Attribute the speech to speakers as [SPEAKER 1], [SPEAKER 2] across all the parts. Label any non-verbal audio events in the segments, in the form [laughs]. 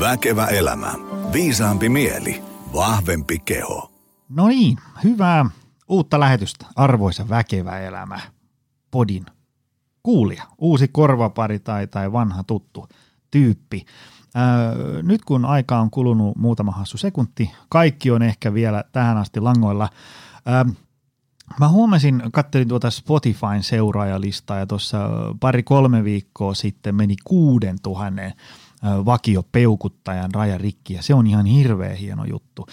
[SPEAKER 1] Väkevä elämä. Viisaampi mieli. Vahvempi keho.
[SPEAKER 2] No niin, hyvää uutta lähetystä, arvoisa väkevä elämä, podin kuulija, uusi korvapari tai, tai vanha tuttu tyyppi. Öö, nyt kun aika on kulunut muutama hassu sekunti, kaikki on ehkä vielä tähän asti langoilla. Öö, Mä huomasin, kattelin tuota Spotifyn seuraajalistaa ja tuossa pari-kolme viikkoa sitten meni kuuden tuhannen vakiopeukuttajan raja rikki ja se on ihan hirveä hieno juttu.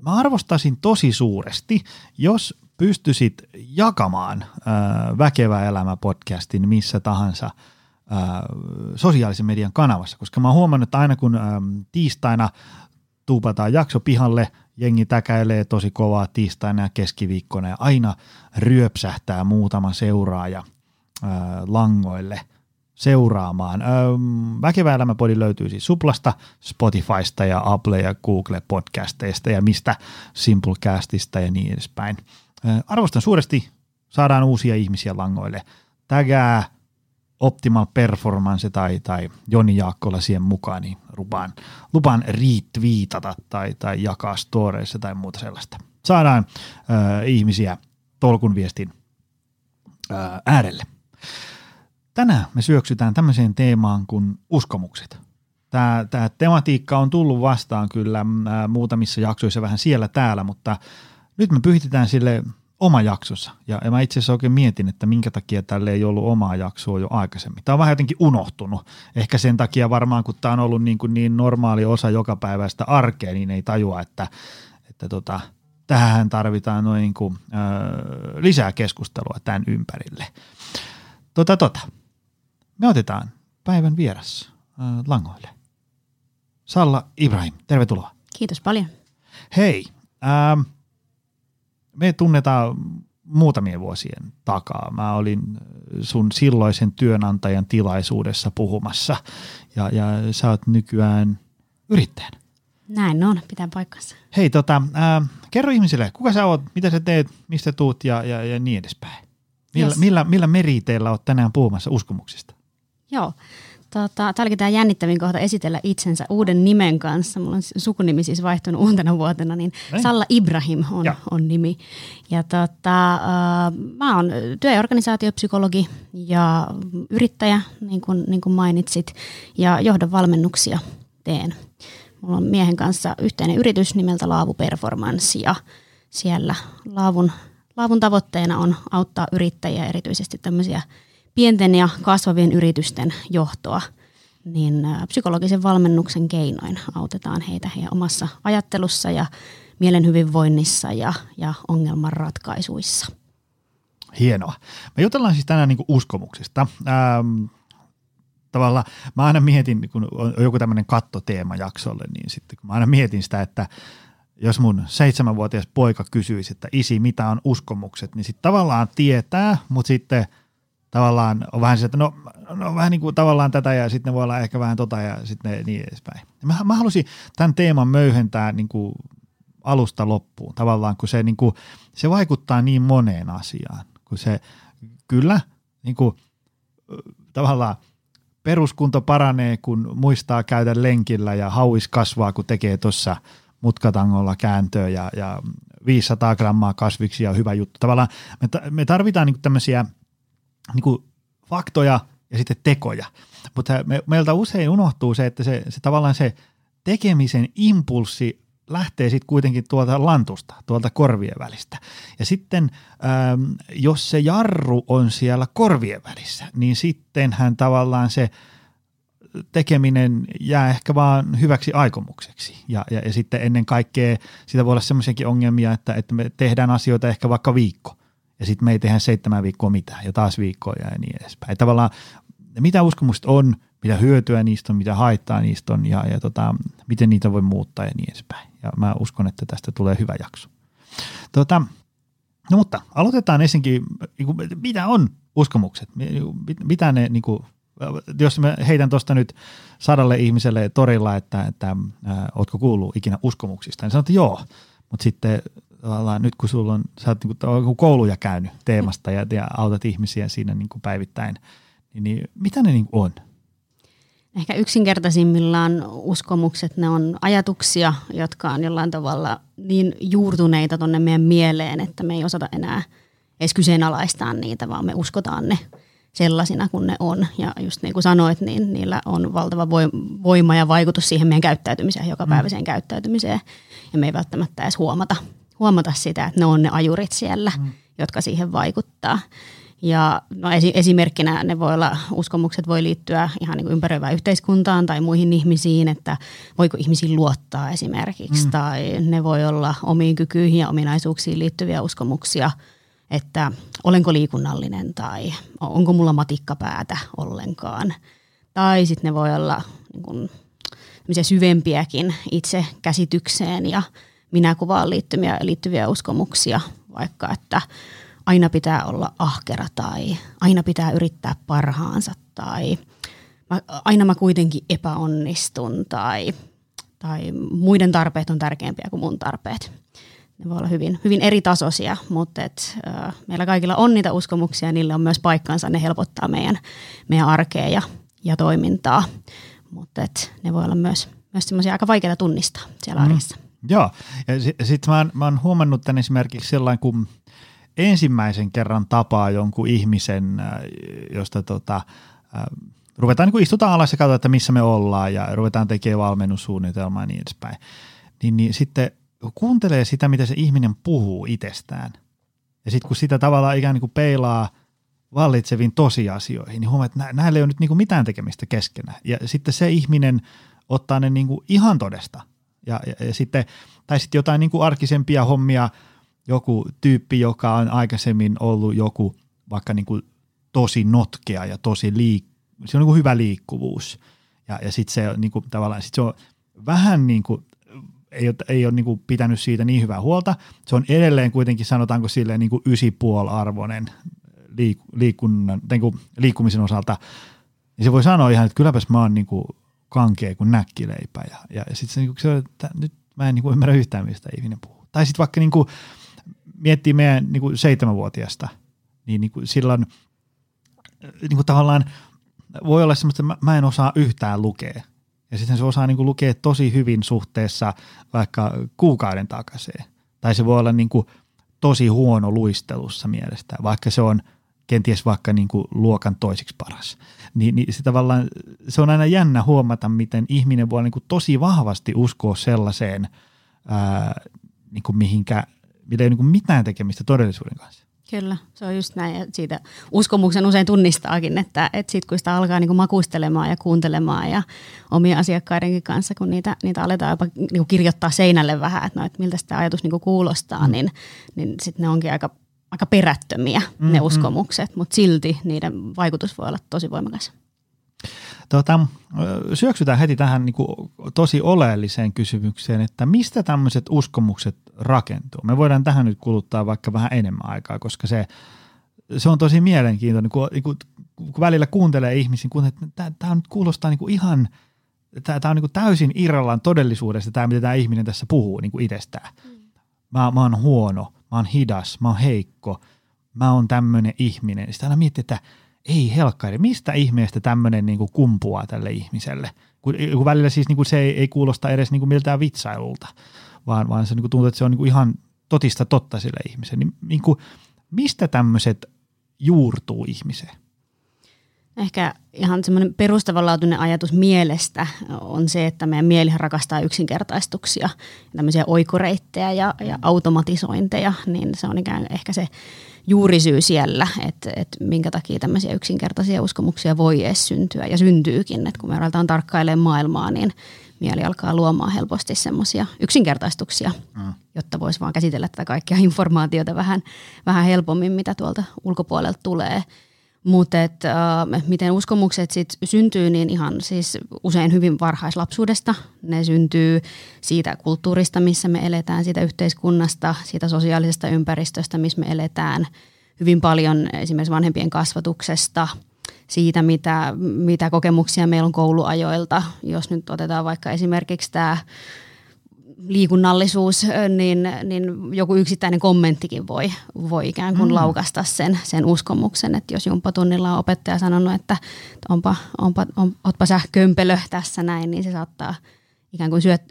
[SPEAKER 2] Mä arvostaisin tosi suuresti, jos pystyisit jakamaan Väkevä elämä podcastin missä tahansa sosiaalisen median kanavassa, koska mä oon huomannut, että aina kun tiistaina tuupataan jakso pihalle, jengi täkäilee tosi kovaa tiistaina ja keskiviikkona ja aina ryöpsähtää muutama seuraaja langoille – seuraamaan. Öö, Väkevä elämäpodi löytyy siis Suplasta, Spotifysta ja Apple ja Google podcasteista ja mistä Simplecastista ja niin edespäin. Arvostan suuresti, saadaan uusia ihmisiä langoille. Tägää Optimal Performance tai, tai Joni Jaakkola siihen mukaan, niin lupaan, lupaan retweetata tai, tai jakaa storeissa tai muuta sellaista. Saadaan öö, ihmisiä tolkun viestin öö, äärelle. Tänään me syöksytään tämmöiseen teemaan kuin uskomukset. Tämä, tämä tematiikka on tullut vastaan kyllä ää, muutamissa jaksoissa vähän siellä täällä, mutta nyt me pyhitetään sille oma jaksossa. Ja, mä itse asiassa oikein mietin, että minkä takia tälle ei ollut omaa jaksoa jo aikaisemmin. Tämä on vähän jotenkin unohtunut. Ehkä sen takia varmaan, kun tämä on ollut niin, kuin niin normaali osa joka päivästä arkea, niin ei tajua, että, että tota, tähän tarvitaan noin niin kuin, äh, lisää keskustelua tämän ympärille. Tota, tota me otetaan päivän vieras äh, langoille. Salla Ibrahim, tervetuloa.
[SPEAKER 3] Kiitos paljon.
[SPEAKER 2] Hei, ähm, me tunnetaan muutamien vuosien takaa. Mä olin sun silloisen työnantajan tilaisuudessa puhumassa ja, ja sä oot nykyään yrittäjänä.
[SPEAKER 3] Näin on, pitää paikkansa.
[SPEAKER 2] Hei, tota, äh, kerro ihmisille, kuka sä oot, mitä sä teet, mistä tuut ja, ja, ja niin edespäin. Millä, yes. millä, millä meriteillä oot tänään puhumassa uskomuksista?
[SPEAKER 3] Joo. Tota, tämä olikin tämä jännittävin kohta esitellä itsensä uuden nimen kanssa. Mulla on sukunimi siis vaihtunut uutena vuotena, niin Näin. Salla Ibrahim on, on nimi. Ja tota, äh, mä oon työ- ja organisaatiopsykologi ja yrittäjä, niin kuin, niin kuin mainitsit, ja johdon valmennuksia teen. Mulla on miehen kanssa yhteinen yritys nimeltä Laavu Performance ja siellä Laavun, Laavun tavoitteena on auttaa yrittäjiä, erityisesti tämmöisiä – pienten ja kasvavien yritysten johtoa, niin psykologisen valmennuksen keinoin autetaan heitä heidän omassa ajattelussa ja mielen hyvinvoinnissa ja, ja ongelmanratkaisuissa.
[SPEAKER 2] Hienoa. Me jutellaan siis tänään niin uskomuksista. Ähm, tavallaan mä aina mietin, kun on joku tämmöinen kattoteema jaksolle, niin sitten kun mä aina mietin sitä, että jos mun seitsemänvuotias poika kysyisi, että isi, mitä on uskomukset, niin sitten tavallaan tietää, mutta sitten – tavallaan on vähän se, että no, no vähän niin kuin tavallaan tätä ja sitten ne voi olla ehkä vähän tota ja sitten niin edespäin. Mä, mä halusin tämän teeman möyhentää niin kuin alusta loppuun tavallaan, kun se, niin kuin, se vaikuttaa niin moneen asiaan, kun se kyllä niin kuin, tavallaan peruskunto paranee, kun muistaa käydä lenkillä ja hauis kasvaa, kun tekee tuossa mutkatangolla kääntöä ja, ja 500 grammaa kasviksi ja hyvä juttu. Tavallaan me, me tarvitaan niin tämmöisiä – niin kuin faktoja ja sitten tekoja. Mutta me, meiltä usein unohtuu se, että se, se tavallaan se tekemisen impulssi lähtee sitten kuitenkin tuolta lantusta, tuolta korvien välistä. Ja sitten ähm, jos se jarru on siellä korvien välissä, niin sittenhän tavallaan se tekeminen jää ehkä vaan hyväksi aikomukseksi. Ja, ja, ja sitten ennen kaikkea sitä voi olla sellaisiakin ongelmia, että, että me tehdään asioita ehkä vaikka viikko – ja sitten me ei tehdä seitsemän viikkoa mitään ja taas viikkoja ja niin edespäin. Tavallaan mitä uskomukset on, mitä hyötyä niistä on, mitä haittaa niistä on ja, ja tota, miten niitä voi muuttaa ja niin edespäin. Ja mä uskon, että tästä tulee hyvä jakso. Tota, no mutta aloitetaan ensinnäkin, niin mitä on uskomukset? Mitä ne, niin kuin, jos mä heitän tuosta nyt sadalle ihmiselle torilla, että, että ää, ootko kuullut ikinä uskomuksista, niin sanot, että joo, mutta sitten tavallaan nyt kun sulla on, sä oot niin kuin kouluja käynyt teemasta ja, ja autat ihmisiä siinä niin kuin päivittäin, niin, niin mitä ne niin kuin on?
[SPEAKER 3] Ehkä yksinkertaisimmillaan uskomukset, ne on ajatuksia, jotka on jollain tavalla niin juurtuneita tuonne meidän mieleen, että me ei osata enää edes kyseenalaistaa niitä, vaan me uskotaan ne sellaisina kuin ne on. Ja just niin kuin sanoit, niin niillä on valtava voima ja vaikutus siihen meidän käyttäytymiseen, jokapäiväiseen mm. käyttäytymiseen. Ja me ei välttämättä edes huomata, huomata sitä, että ne on ne ajurit siellä, mm. jotka siihen vaikuttaa. Ja no esimerkkinä ne voi olla, uskomukset voi liittyä ihan niin ympäröivään yhteiskuntaan tai muihin ihmisiin, että voiko ihmisiin luottaa esimerkiksi. Mm. Tai ne voi olla omiin kykyihin ja ominaisuuksiin liittyviä uskomuksia, että olenko liikunnallinen tai onko mulla matikkapäätä ollenkaan. Tai sitten ne voi olla niin kuin, syvempiäkin itse käsitykseen ja minäkuvaan liittyviä, liittyviä uskomuksia, vaikka että – aina pitää olla ahkera tai aina pitää yrittää parhaansa tai mä, aina mä kuitenkin epäonnistun tai, tai muiden tarpeet on tärkeämpiä kuin mun tarpeet. Ne voi olla hyvin, hyvin eri tasoisia, mutta et, äh, meillä kaikilla on niitä uskomuksia ja niille on myös paikkansa. Ne helpottaa meidän, meidän arkea ja, ja toimintaa, mutta ne voi olla myös, myös aika vaikeita tunnistaa siellä mm. arjessa.
[SPEAKER 2] Joo, ja sitten sit mä, mä oon huomannut tämän esimerkiksi sellainen, kun ensimmäisen kerran tapaa jonkun ihmisen, äh, josta tota, äh, ruvetaan niin istutaan alas ja katsotaan, että missä me ollaan ja ruvetaan tekemään valmennussuunnitelmaa ja niin edespäin, niin, niin sitten kuuntelee sitä, mitä se ihminen puhuu itsestään. Ja sitten kun sitä tavallaan ikään kuin peilaa vallitseviin tosiasioihin, niin huomaa, että näillä ei ole nyt niin kuin mitään tekemistä keskenään. Ja sitten se ihminen ottaa ne niin kuin ihan todesta. Ja, ja, ja sitten, tai sitten jotain niin kuin arkisempia hommia – joku tyyppi, joka on aikaisemmin ollut joku vaikka niin kuin tosi notkea ja tosi liik- se on niin kuin hyvä liikkuvuus. Ja, ja sitten se, niin kuin, tavallaan, sit se on vähän niin kuin, ei ole, ei ole niin kuin pitänyt siitä niin hyvää huolta. Se on edelleen kuitenkin, sanotaanko silleen niin kuin ysipuolarvoinen liik, liikunnan, niin kuin liikkumisen osalta. Ja se voi sanoa ihan, että kylläpäs mä oon niin kuin kankea kuin näkkileipä. Ja, ja, sitten se, niin se että nyt mä en niin kuin ymmärrä yhtään, mistä ihminen puhuu. Tai sitten vaikka niin kuin, miettii meidän niin kuin seitsemänvuotiaasta, niin, niin kuin silloin niin kuin tavallaan voi olla semmoista, että mä, mä en osaa yhtään lukea. Ja sitten se osaa niin kuin lukea tosi hyvin suhteessa vaikka kuukauden takaisin. Tai se voi olla niin kuin tosi huono luistelussa mielestä, vaikka se on kenties vaikka niin kuin luokan toisiksi paras. Niin, niin se tavallaan, se on aina jännä huomata, miten ihminen voi niin kuin tosi vahvasti uskoa sellaiseen, ää, niin kuin mihinkä mitä ei ole niin mitään tekemistä todellisuuden kanssa.
[SPEAKER 3] Kyllä, se on just näin. Ja siitä uskomuksen usein tunnistaakin, että, että sitten kun sitä alkaa niin makustelemaan ja kuuntelemaan ja omien asiakkaidenkin kanssa, kun niitä, niitä aletaan jopa niin kirjoittaa seinälle vähän, että, no, että miltä sitä ajatus niin kuulostaa, mm. niin, niin sitten ne onkin aika, aika perättömiä mm, ne uskomukset, mutta silti niiden vaikutus voi olla tosi voimakas.
[SPEAKER 2] Tota, syöksytään heti tähän niin kuin tosi oleelliseen kysymykseen, että mistä tämmöiset uskomukset rakentuu? Me voidaan tähän nyt kuluttaa vaikka vähän enemmän aikaa, koska se, se on tosi mielenkiintoinen, kun, niin kun, kun välillä kuuntelee ihmisiä, kun tämä nyt kuulostaa niin kuin ihan, tämä on niin kuin täysin irrallaan todellisuudesta, tämä mitä tämä ihminen tässä puhuu niin kuin itsestään. Mm. Mä, mä oon huono, mä oon hidas, mä oon heikko, mä oon tämmöinen ihminen. Sitten aina miettii, että – ei helkkari, mistä ihmeestä tämmöinen niin kumpuaa tälle ihmiselle? Kun, kun välillä siis niin kuin se ei, ei kuulosta edes niin kuin miltään vitsailulta, vaan, vaan se niin kuin tuntuu, että se on niin kuin ihan totista totta sille ihmiselle. Niin, niin kuin, mistä tämmöiset juurtuu ihmiseen?
[SPEAKER 3] Ehkä ihan semmoinen perustavanlaatuinen ajatus mielestä on se, että meidän mieli rakastaa yksinkertaistuksia, tämmöisiä oikoreittejä ja, ja automatisointeja, niin se on ikään ehkä se juurisyy siellä, että, että minkä takia tämmöisiä yksinkertaisia uskomuksia voi edes syntyä ja syntyykin. Että kun me aletaan tarkkailemaan maailmaa, niin mieli alkaa luomaan helposti semmoisia yksinkertaistuksia, mm. jotta voisi vaan käsitellä tätä kaikkia [laughs] informaatiota vähän, vähän helpommin, mitä tuolta ulkopuolelta tulee. Mutta äh, miten uskomukset sit syntyy, niin ihan siis usein hyvin varhaislapsuudesta. Ne syntyy siitä kulttuurista, missä me eletään, siitä yhteiskunnasta, siitä sosiaalisesta ympäristöstä, missä me eletään. Hyvin paljon esimerkiksi vanhempien kasvatuksesta, siitä mitä, mitä kokemuksia meillä on kouluajoilta. Jos nyt otetaan vaikka esimerkiksi tämä liikunnallisuus, niin, niin joku yksittäinen kommenttikin voi, voi ikään kuin mm. laukasta sen, sen uskomuksen, että jos jumppatunnilla on opettaja sanonut, että onpa, onpa, on, otpa sä kömpelö tässä näin, niin se saattaa ikään kuin syöt,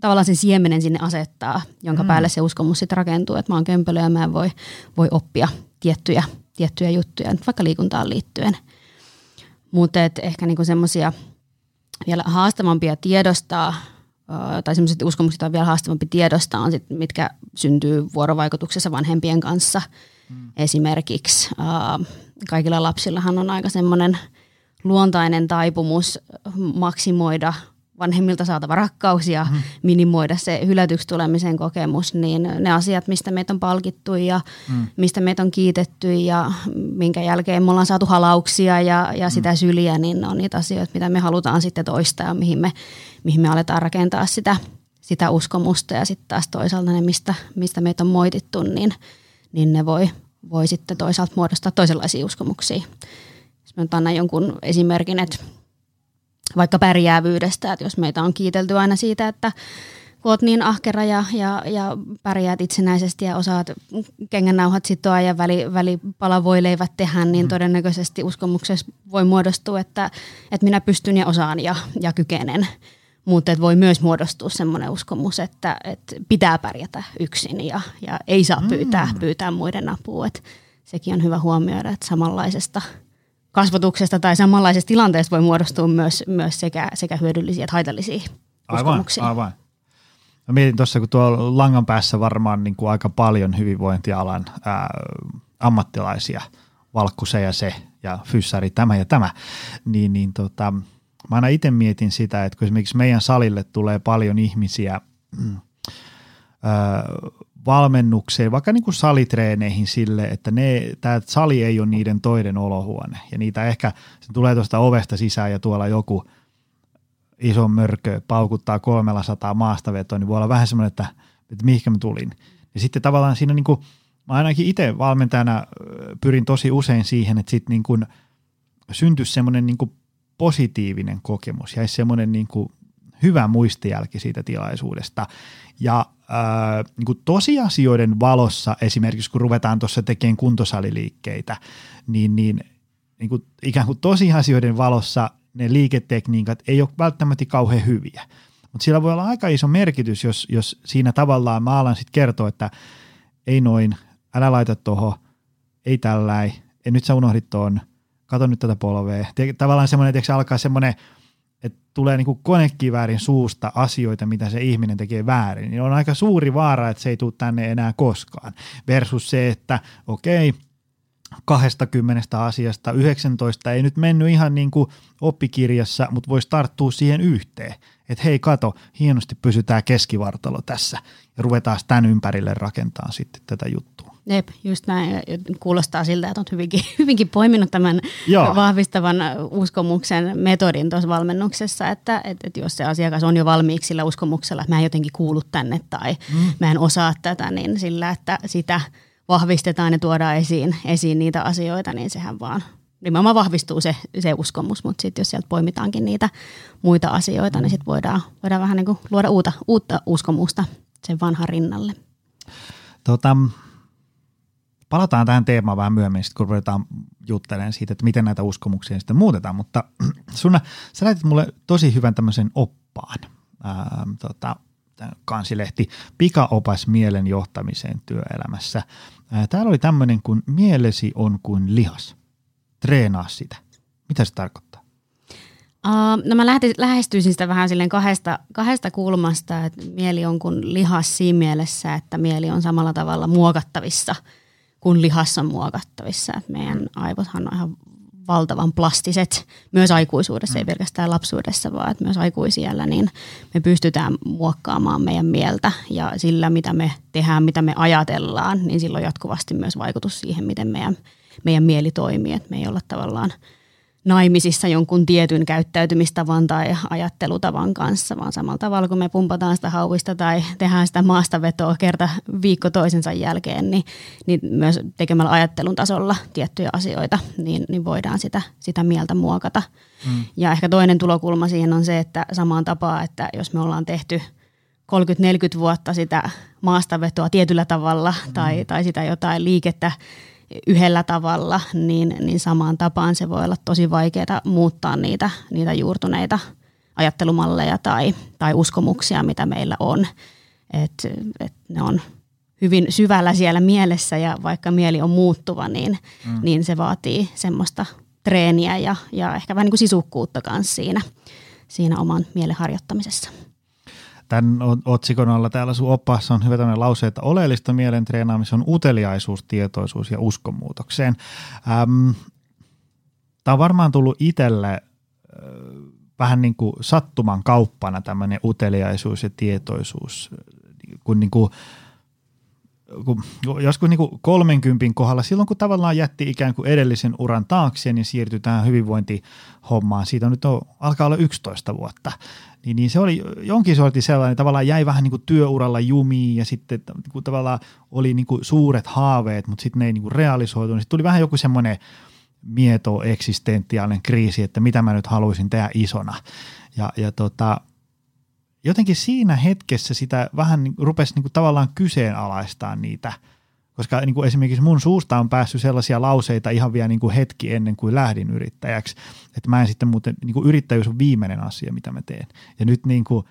[SPEAKER 3] tavallaan sen siemenen sinne asettaa, jonka mm. päälle se uskomus sitten rakentuu, että mä oon kömpelö ja mä en voi, voi oppia tiettyjä, tiettyjä juttuja, vaikka liikuntaan liittyen. Mutta ehkä niinku semmoisia vielä haastavampia tiedostaa, tai semmoiset uskomukset on vielä haastavampi tiedostaa, on sit, mitkä syntyy vuorovaikutuksessa vanhempien kanssa. Mm. Esimerkiksi kaikilla lapsillahan on aika semmoinen luontainen taipumus maksimoida vanhemmilta saatava rakkaus ja mm. minimoida se hylätyksi tulemisen kokemus, niin ne asiat, mistä meitä on palkittu ja mm. mistä meitä on kiitetty ja minkä jälkeen me ollaan saatu halauksia ja, ja sitä mm. syliä, niin on niitä asioita, mitä me halutaan sitten toistaa ja mihin me, mihin me aletaan rakentaa sitä, sitä uskomusta ja sitten taas toisaalta ne, mistä, mistä meitä on moitittu, niin, niin ne voi, voi sitten toisaalta muodostaa toisenlaisia uskomuksia. Jos mä annan jonkun esimerkin, että vaikka pärjäävyydestä, että jos meitä on kiitelty aina siitä, että kun oot niin ahkera ja, ja, ja pärjäät itsenäisesti ja osaat kengännauhat sitoa ja väli, välipalavoileivät tehdä, niin mm. todennäköisesti uskomuksessa voi muodostua, että, että minä pystyn ja osaan ja, ja kykenen. Mutta voi myös muodostua semmoinen uskomus, että, että pitää pärjätä yksin ja, ja ei saa pyytää, mm. pyytää muiden apua. Et sekin on hyvä huomioida, että samanlaisesta – kasvatuksesta tai samanlaisesta tilanteesta voi muodostua myös, myös sekä, sekä hyödyllisiä että haitallisia
[SPEAKER 2] aivan, Aivan. Mä mietin tuossa, kun tuolla langan päässä varmaan niin kuin aika paljon hyvinvointialan ää, ammattilaisia, valkku se ja se ja fyssari tämä ja tämä, niin, niin tota, mä aina itse mietin sitä, että kun esimerkiksi meidän salille tulee paljon ihmisiä mm, ää, valmennukseen, vaikka niin kuin salitreeneihin sille, että ne, tämä sali ei ole niiden toiden olohuone. Ja niitä ehkä, se tulee tuosta ovesta sisään ja tuolla joku iso mörkö paukuttaa 300 maastavetoa, niin voi olla vähän semmoinen, että, että mihinkä mä tulin. Ja sitten tavallaan siinä niin kuin, mä ainakin itse valmentajana pyrin tosi usein siihen, että sitten niin kuin syntyisi semmoinen niin kuin positiivinen kokemus, jäisi semmoinen niin kuin hyvä muistijälki siitä tilaisuudesta. Ja ää, niin kuin tosiasioiden valossa esimerkiksi, kun ruvetaan tuossa tekemään kuntosaliliikkeitä, niin, niin, niin kuin ikään kuin tosiasioiden valossa ne liiketekniikat ei ole välttämättä kauhean hyviä. Mutta sillä voi olla aika iso merkitys, jos, jos siinä tavallaan mä alan sitten kertoa, että ei noin, älä laita tuohon, ei tälläin, ja nyt sä unohdit tuon, kato nyt tätä polvea. Tavallaan semmoinen, että alkaa semmoinen – että tulee niin konekiväärin suusta asioita, mitä se ihminen tekee väärin, niin on aika suuri vaara, että se ei tule tänne enää koskaan. Versus se, että okei, 20 asiasta 19 ei nyt mennyt ihan niin kuin oppikirjassa, mutta voisi tarttua siihen yhteen. Että hei kato, hienosti pysytään keskivartalo tässä ja ruvetaan tämän ympärille rakentaa sitten tätä juttua.
[SPEAKER 3] Jep, just näin. Kuulostaa siltä, että olet hyvinkin, [laughs] hyvinkin poiminut tämän Joo. vahvistavan uskomuksen metodin tuossa valmennuksessa, että, että, että jos se asiakas on jo valmiiksi sillä uskomuksella, että mä en jotenkin kuulu tänne tai mm. mä en osaa tätä, niin sillä, että sitä vahvistetaan ja tuodaan esiin, esiin niitä asioita, niin sehän vaan nimenomaan vahvistuu se, se uskomus, mutta sitten jos sieltä poimitaankin niitä muita asioita, niin sitten voidaan, voidaan vähän niin kuin luoda uutta, uutta uskomusta sen vanhan rinnalle.
[SPEAKER 2] Tota, Palataan tähän teemaan vähän myöhemmin, sit kun ruvetaan juttelemaan siitä, että miten näitä uskomuksia sitten muutetaan, mutta [clears throat] Sunna, sä mulle tosi hyvän tämmöisen oppaan, ää, tota, kansilehti Pikaopas mielen johtamiseen työelämässä. Ää, täällä oli tämmöinen kuin mielesi on kuin lihas. Treenaa sitä. Mitä se tarkoittaa?
[SPEAKER 3] Uh, no mä lähestyisin sitä vähän silleen kahdesta, kahdesta kulmasta, että mieli on kuin lihas siinä mielessä, että mieli on samalla tavalla muokattavissa – kun lihassa muokattavissa. Meidän aivothan on ihan valtavan plastiset myös aikuisuudessa, mm. ei pelkästään lapsuudessa, vaan että myös aikuisiellä, niin me pystytään muokkaamaan meidän mieltä ja sillä, mitä me tehdään, mitä me ajatellaan, niin sillä on jatkuvasti myös vaikutus siihen, miten meidän, meidän mieli toimii, että me ei olla tavallaan – naimisissa jonkun tietyn käyttäytymistavan tai ajattelutavan kanssa, vaan samalla tavalla kun me pumpataan sitä hauista tai tehdään sitä maastavetoa kerta viikko toisensa jälkeen, niin, niin myös tekemällä ajattelun tasolla tiettyjä asioita, niin, niin voidaan sitä, sitä mieltä muokata. Mm. Ja ehkä toinen tulokulma siihen on se, että samaan tapaan, että jos me ollaan tehty 30-40 vuotta sitä maastavetoa tietyllä tavalla mm. tai, tai sitä jotain liikettä yhdellä tavalla, niin, niin samaan tapaan se voi olla tosi vaikeaa muuttaa niitä, niitä juurtuneita ajattelumalleja tai, tai uskomuksia, mitä meillä on. Et, et ne on hyvin syvällä siellä mielessä ja vaikka mieli on muuttuva, niin, mm. niin se vaatii semmoista treeniä ja, ja ehkä vähän niin kuin sisukkuutta kanssa siinä, siinä oman mielen harjoittamisessa.
[SPEAKER 2] Tämän otsikon alla täällä sun oppaassa on hyvä tämmöinen lause, että oleellista mielen treenaamista on uteliaisuus, tietoisuus ja uskonmuutokseen. Ähm, Tämä on varmaan tullut itselle äh, vähän niin kuin sattuman kauppana tämmöinen uteliaisuus ja tietoisuus, kun niin kuin – kun joskus niin kuin 30 kohdalla, silloin kun tavallaan jätti ikään kuin edellisen uran taakse, niin siirtyi tähän hyvinvointihommaan. Siitä on nyt on, alkaa olla 11 vuotta. Niin, niin se oli jonkin sortin sellainen, tavallaan jäi vähän niin kuin työuralla jumiin ja sitten niin kuin tavallaan oli niin kuin suuret haaveet, mutta sitten ne ei niin kuin realisoitu. Sitten tuli vähän joku semmoinen mieto eksistentiaalinen kriisi, että mitä mä nyt haluaisin tehdä isona. Ja, ja tota, jotenkin siinä hetkessä sitä vähän niin, rupesi niin kuin tavallaan kyseenalaistaa niitä, koska niin kuin esimerkiksi mun suusta on päässyt sellaisia lauseita ihan vielä niin kuin hetki ennen kuin lähdin yrittäjäksi, että mä en sitten muuten, niin kuin yrittäjyys on viimeinen asia, mitä mä teen. Ja nyt niin kuin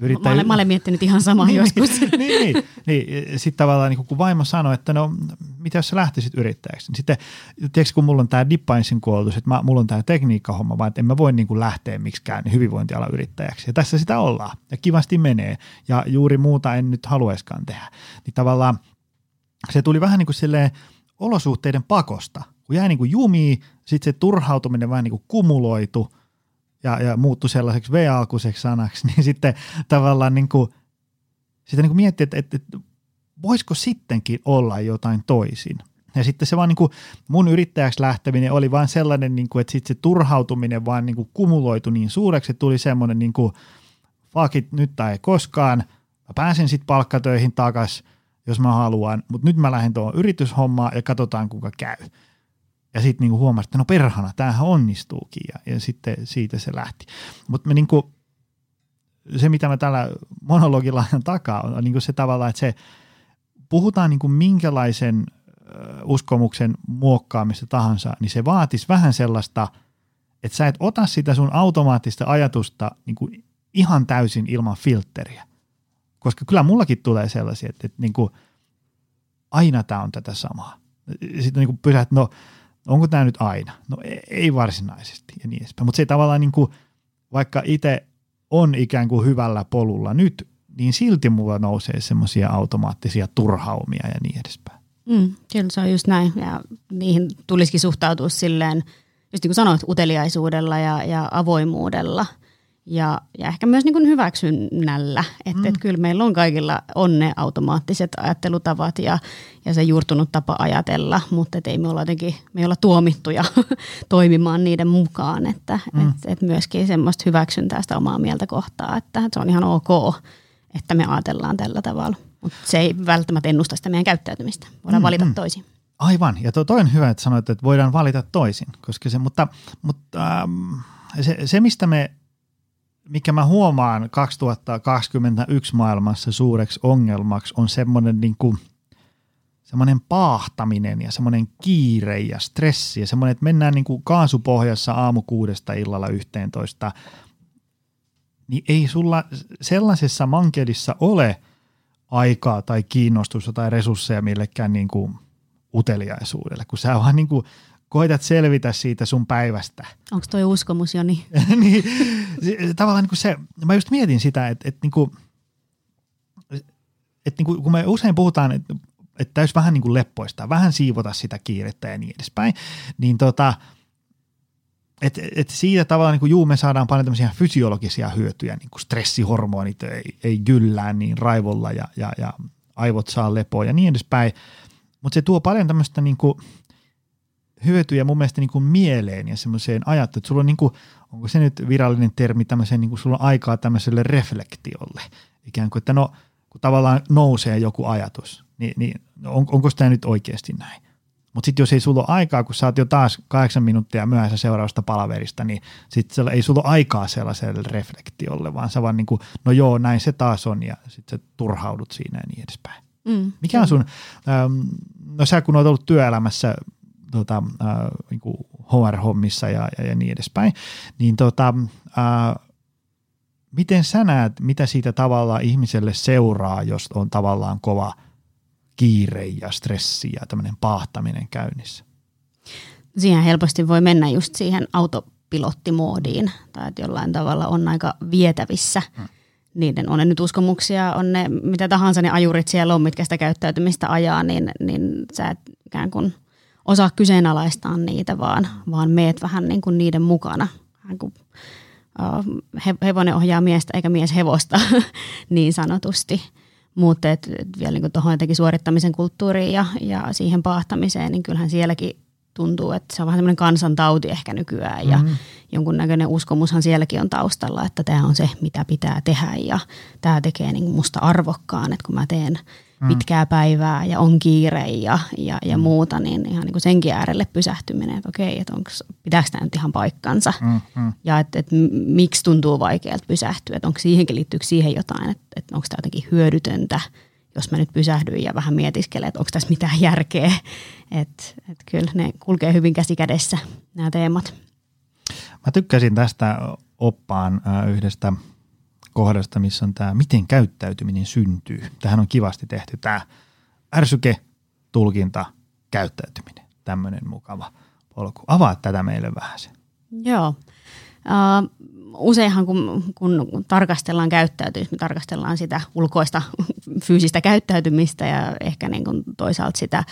[SPEAKER 3] Yrittää... Mä, olen, mä olen miettinyt ihan samaa niin, joskus. [laughs]
[SPEAKER 2] niin, niin, niin. Sitten tavallaan niin kun vaimo sanoi, että no mitä jos sä lähtisit yrittäjäksi, niin sitten tiedätkö, kun mulla on tämä dippainsin koulutus, että mä, mulla on tämä tekniikkahomma, vaan että en mä voi niin kuin lähteä miksikään hyvinvointialan yrittäjäksi. Ja tässä sitä ollaan ja kivasti menee ja juuri muuta en nyt haluaiskaan tehdä. Niin tavallaan se tuli vähän niin kuin silleen olosuhteiden pakosta, kun jäi niin kuin jumiin, sitten se turhautuminen vähän niin kuin kumuloitu – ja, ja muuttui sellaiseksi V-alkuiseksi sanaksi, [laughs] niin sitten tavallaan niin kuin, sitten niin kuin miettii, että, että, että voisiko sittenkin olla jotain toisin. Ja sitten se vaan niin kuin mun yrittäjäksi lähteminen oli vaan sellainen, niin kuin, että sitten se turhautuminen vaan niin kuin kumuloitu niin suureksi, että tuli semmoinen niin kuin, fuck it, nyt tai ei koskaan, mä pääsen sitten palkkatöihin takas, jos mä haluan, mutta nyt mä lähden tuohon yrityshommaan ja katsotaan kuka käy. Ja sitten niinku huomasi, että no perhana, tämähän onnistuukin ja, ja sitten siitä se lähti. Mutta niinku, se, mitä mä tällä monologilla takaa, on, niinku se tavalla, että se puhutaan niinku minkälaisen uskomuksen muokkaamista tahansa, niin se vaatisi vähän sellaista, että sä et ota sitä sun automaattista ajatusta niinku ihan täysin ilman filtteriä. Koska kyllä mullakin tulee sellaisia, että, että niinku, aina tämä on tätä samaa. Sitten niin pysähät, no onko tämä nyt aina? No e-, ei varsinaisesti ja niin edespäin. Mutta se tavallaan niin kuin, vaikka itse on ikään kuin hyvällä polulla nyt, niin silti mulla nousee semmoisia automaattisia turhaumia ja niin edespäin.
[SPEAKER 3] Mm, kyllä se on just näin ja niihin tulisikin suhtautua silleen, just niin kuin sanoit, uteliaisuudella ja, ja avoimuudella – ja, ja ehkä myös niin kuin hyväksynnällä, että mm. et kyllä meillä on kaikilla on ne automaattiset ajattelutavat ja, ja se juurtunut tapa ajatella, mutta et ei me olla jotenkin, me ei olla tuomittuja [laughs] toimimaan niiden mukaan, että mm. et, et myöskin semmoista hyväksyntää sitä omaa mieltä kohtaa, että se on ihan ok, että me ajatellaan tällä tavalla, mutta se ei välttämättä ennusta sitä meidän käyttäytymistä, voidaan mm, valita mm. toisin.
[SPEAKER 2] Aivan, ja to, toi on hyvä, että sanoit, että voidaan valita toisin, koska se, mutta, mutta ähm, se, se, mistä me mikä mä huomaan 2021 maailmassa suureksi ongelmaksi on semmoinen niin kuin, semmoinen paahtaminen ja semmoinen kiire ja stressi ja semmoinen, että mennään niin kuin kaasupohjassa aamu kuudesta illalla yhteentoista, niin ei sulla sellaisessa mankelissa ole aikaa tai kiinnostusta tai resursseja millekään niin kuin uteliaisuudelle, kun sä vaan niin kuin koitat selvitä siitä sun päivästä. [laughs]
[SPEAKER 3] Onko toi uskomus jo [laughs] niin?
[SPEAKER 2] niin tavallaan niin kuin se, mä just mietin sitä, että, että, niin kuin, että niin kuin, kun me usein puhutaan, että, että täytyisi vähän niin kuin leppoista, vähän siivota sitä kiirettä ja niin edespäin, niin tota, että et siitä tavallaan niin kuin, juu, me saadaan paljon tämmöisiä fysiologisia hyötyjä, niin kuin stressihormonit ei, ei jyllää niin raivolla ja, ja, ja aivot saa lepoa ja niin edespäin, mutta se tuo paljon tämmöistä niin kuin, hyötyjä mun mielestä niin kuin mieleen ja semmoiseen ajatteluun, että sulla on niin kuin, onko se nyt virallinen termi tämmöiseen, niin kuin sulla on aikaa tämmöiselle reflektiolle, ikään kuin, että no, kun tavallaan nousee joku ajatus, niin, niin on, onko tämä nyt oikeasti näin? Mutta sitten jos ei sulla ole aikaa, kun sä oot jo taas kahdeksan minuuttia myöhässä seuraavasta palaverista, niin sitten ei sulla ole aikaa sellaiselle reflektiolle, vaan sä vaan niin kuin, no joo, näin se taas on ja sitten sä turhaudut siinä ja niin edespäin. Mm, Mikä on sun, ähm, no sä kun oot ollut työelämässä tota, äh, niin kuin HR-hommissa ja, ja, ja niin edespäin, niin tota, äh, miten sä näet, mitä siitä tavallaan ihmiselle seuraa, jos on tavallaan kova kiire ja stressi ja tämmöinen paahtaminen käynnissä?
[SPEAKER 3] Siihen helposti voi mennä just siihen autopilottimoodiin tai että jollain tavalla on aika vietävissä hmm. niiden, on ne nyt uskomuksia, on ne mitä tahansa ne ajurit siellä on, mitkä sitä käyttäytymistä ajaa, niin, niin sä et ikään kuin osaa kyseenalaistaa niitä, vaan, vaan meet vähän niin kuin niiden mukana. Vähän kuin hevonen ohjaa miestä eikä mies hevosta [laughs] niin sanotusti. Mutta vielä niin tuohon jotenkin suorittamisen kulttuuriin ja, ja siihen paahtamiseen, niin kyllähän sielläkin tuntuu, että se on vähän semmoinen kansantauti ehkä nykyään ja mm-hmm. jonkunnäköinen uskomushan sielläkin on taustalla, että tämä on se, mitä pitää tehdä ja tämä tekee niin musta arvokkaan, että kun mä teen – mm. pitkää päivää ja on kiire ja, ja, ja mm. muuta, niin ihan niin kuin senkin äärelle pysähtyminen, että okei, että onko, pitääkö tämä nyt ihan paikkansa mm, mm. ja että, että miksi tuntuu vaikealta pysähtyä, että onko siihenkin, liittyykö siihen jotain, että, että onko tämä jotenkin hyödytöntä, jos mä nyt pysähdyin ja vähän mietiskelen, että onko tässä mitään järkeä, että, että kyllä ne kulkee hyvin käsi kädessä nämä teemat.
[SPEAKER 2] Mä tykkäsin tästä oppaan yhdestä kohdasta, missä on tämä, miten käyttäytyminen syntyy. Tähän on kivasti tehty tämä ärsyke, tulkinta, käyttäytyminen. Tämmöinen mukava polku. Avaa tätä meille vähän se.
[SPEAKER 3] Joo. Uh, useinhan kun, kun tarkastellaan käyttäytymistä, me tarkastellaan sitä ulkoista [laughs] fyysistä käyttäytymistä ja ehkä niin kuin toisaalta sitä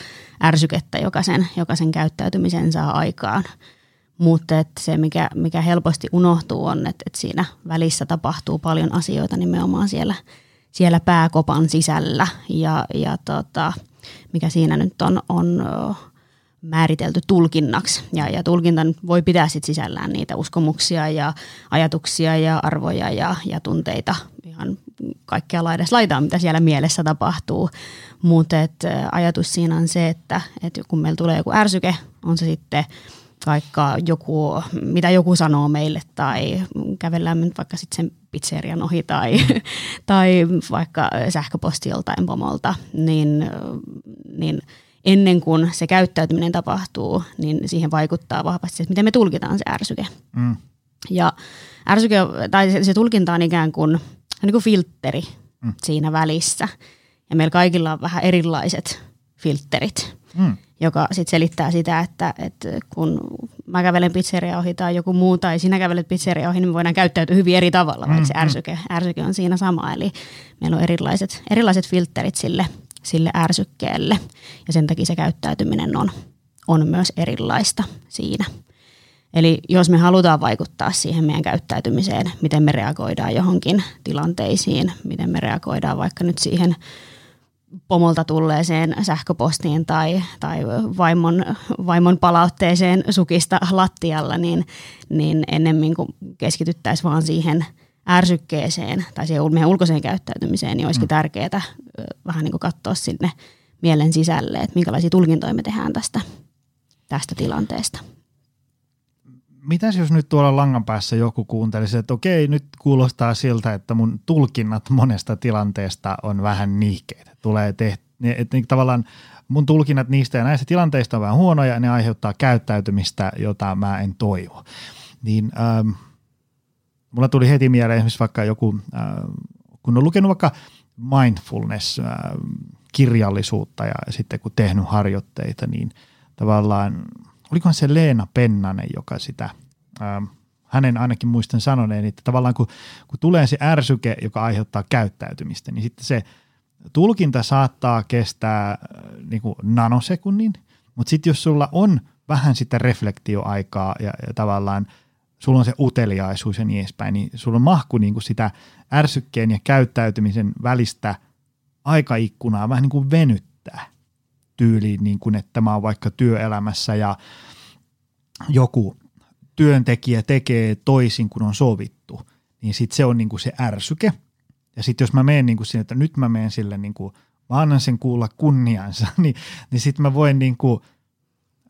[SPEAKER 3] ärsykettä, joka sen, joka sen käyttäytymisen saa aikaan – mutta se, mikä, mikä helposti unohtuu, on, että, että siinä välissä tapahtuu paljon asioita nimenomaan siellä, siellä pääkopan sisällä. Ja, ja tota, mikä siinä nyt on, on määritelty tulkinnaksi. Ja, ja tulkinta voi pitää sit sisällään niitä uskomuksia ja ajatuksia ja arvoja ja, ja tunteita ihan kaikkea laidas laitaa, mitä siellä mielessä tapahtuu. Mutta ajatus siinä on se, että, että kun meillä tulee joku ärsyke, on se sitten – vaikka joku, mitä joku sanoo meille tai kävellään nyt vaikka sitten sen pizzerian ohi tai, tai vaikka sähköposti joltain pomolta, niin, niin ennen kuin se käyttäytyminen tapahtuu, niin siihen vaikuttaa vahvasti, että miten me tulkitaan se ärsyke. Mm. Ja ärsyke, tai se, se tulkinta on ikään kuin, niin kuin filtteri mm. siinä välissä. Ja meillä kaikilla on vähän erilaiset filterit. Mm joka sitten selittää sitä, että, että kun mä kävelen pizzeria ohi tai joku muu tai sinä kävelet pizzeria ohi, niin me voidaan käyttäytyä hyvin eri tavalla, vaikka se mm-hmm. ärsyke, ärsyke on siinä sama. Eli meillä on erilaiset, erilaiset filterit sille, sille ärsykkeelle ja sen takia se käyttäytyminen on, on myös erilaista siinä. Eli jos me halutaan vaikuttaa siihen meidän käyttäytymiseen, miten me reagoidaan johonkin tilanteisiin, miten me reagoidaan vaikka nyt siihen – pomolta tulleeseen sähköpostiin tai, tai vaimon, vaimon palautteeseen sukista lattialla, niin, niin ennemmin kuin keskityttäisiin vaan siihen ärsykkeeseen tai siihen meidän ulkoiseen käyttäytymiseen, niin olisikin mm. tärkeää vähän niin kuin katsoa sinne mielen sisälle, että minkälaisia tulkintoja me tehdään tästä, tästä tilanteesta
[SPEAKER 2] mitäs jos nyt tuolla langan päässä joku kuuntelisi, että okei, nyt kuulostaa siltä, että mun tulkinnat monesta tilanteesta on vähän nihkeitä. Tulee tehty, että tavallaan mun tulkinnat niistä ja näistä tilanteista on vähän huonoja ja ne aiheuttaa käyttäytymistä, jota mä en toivo. Niin ähm, mulla tuli heti mieleen esimerkiksi vaikka joku, äh, kun on lukenut vaikka mindfulness-kirjallisuutta äh, ja sitten kun tehnyt harjoitteita, niin tavallaan olikohan se Leena Pennanen, joka sitä, ää, ähm, hänen ainakin muistan sanoneen, että tavallaan kun, kun tulee se ärsyke, joka aiheuttaa käyttäytymistä, niin sitten se tulkinta saattaa kestää äh, niin kuin nanosekunnin, mutta sitten jos sulla on vähän sitä reflektioaikaa ja, ja tavallaan sulla on se uteliaisuus ja niin edespäin, niin sulla on mahku niin kuin sitä ärsykkeen ja käyttäytymisen välistä aikaikkunaa vähän niin kuin venyttää tyyliin, niin kuin, että mä oon vaikka työelämässä ja joku työntekijä tekee toisin kuin on sovittu, niin sitten se on niin kuin se ärsyke. Ja sitten jos mä menen niin kuin sinne, että nyt mä menen sille, niin kuin, mä annan sen kuulla kunniansa, [laughs] niin, niin sitten mä voin niin kuin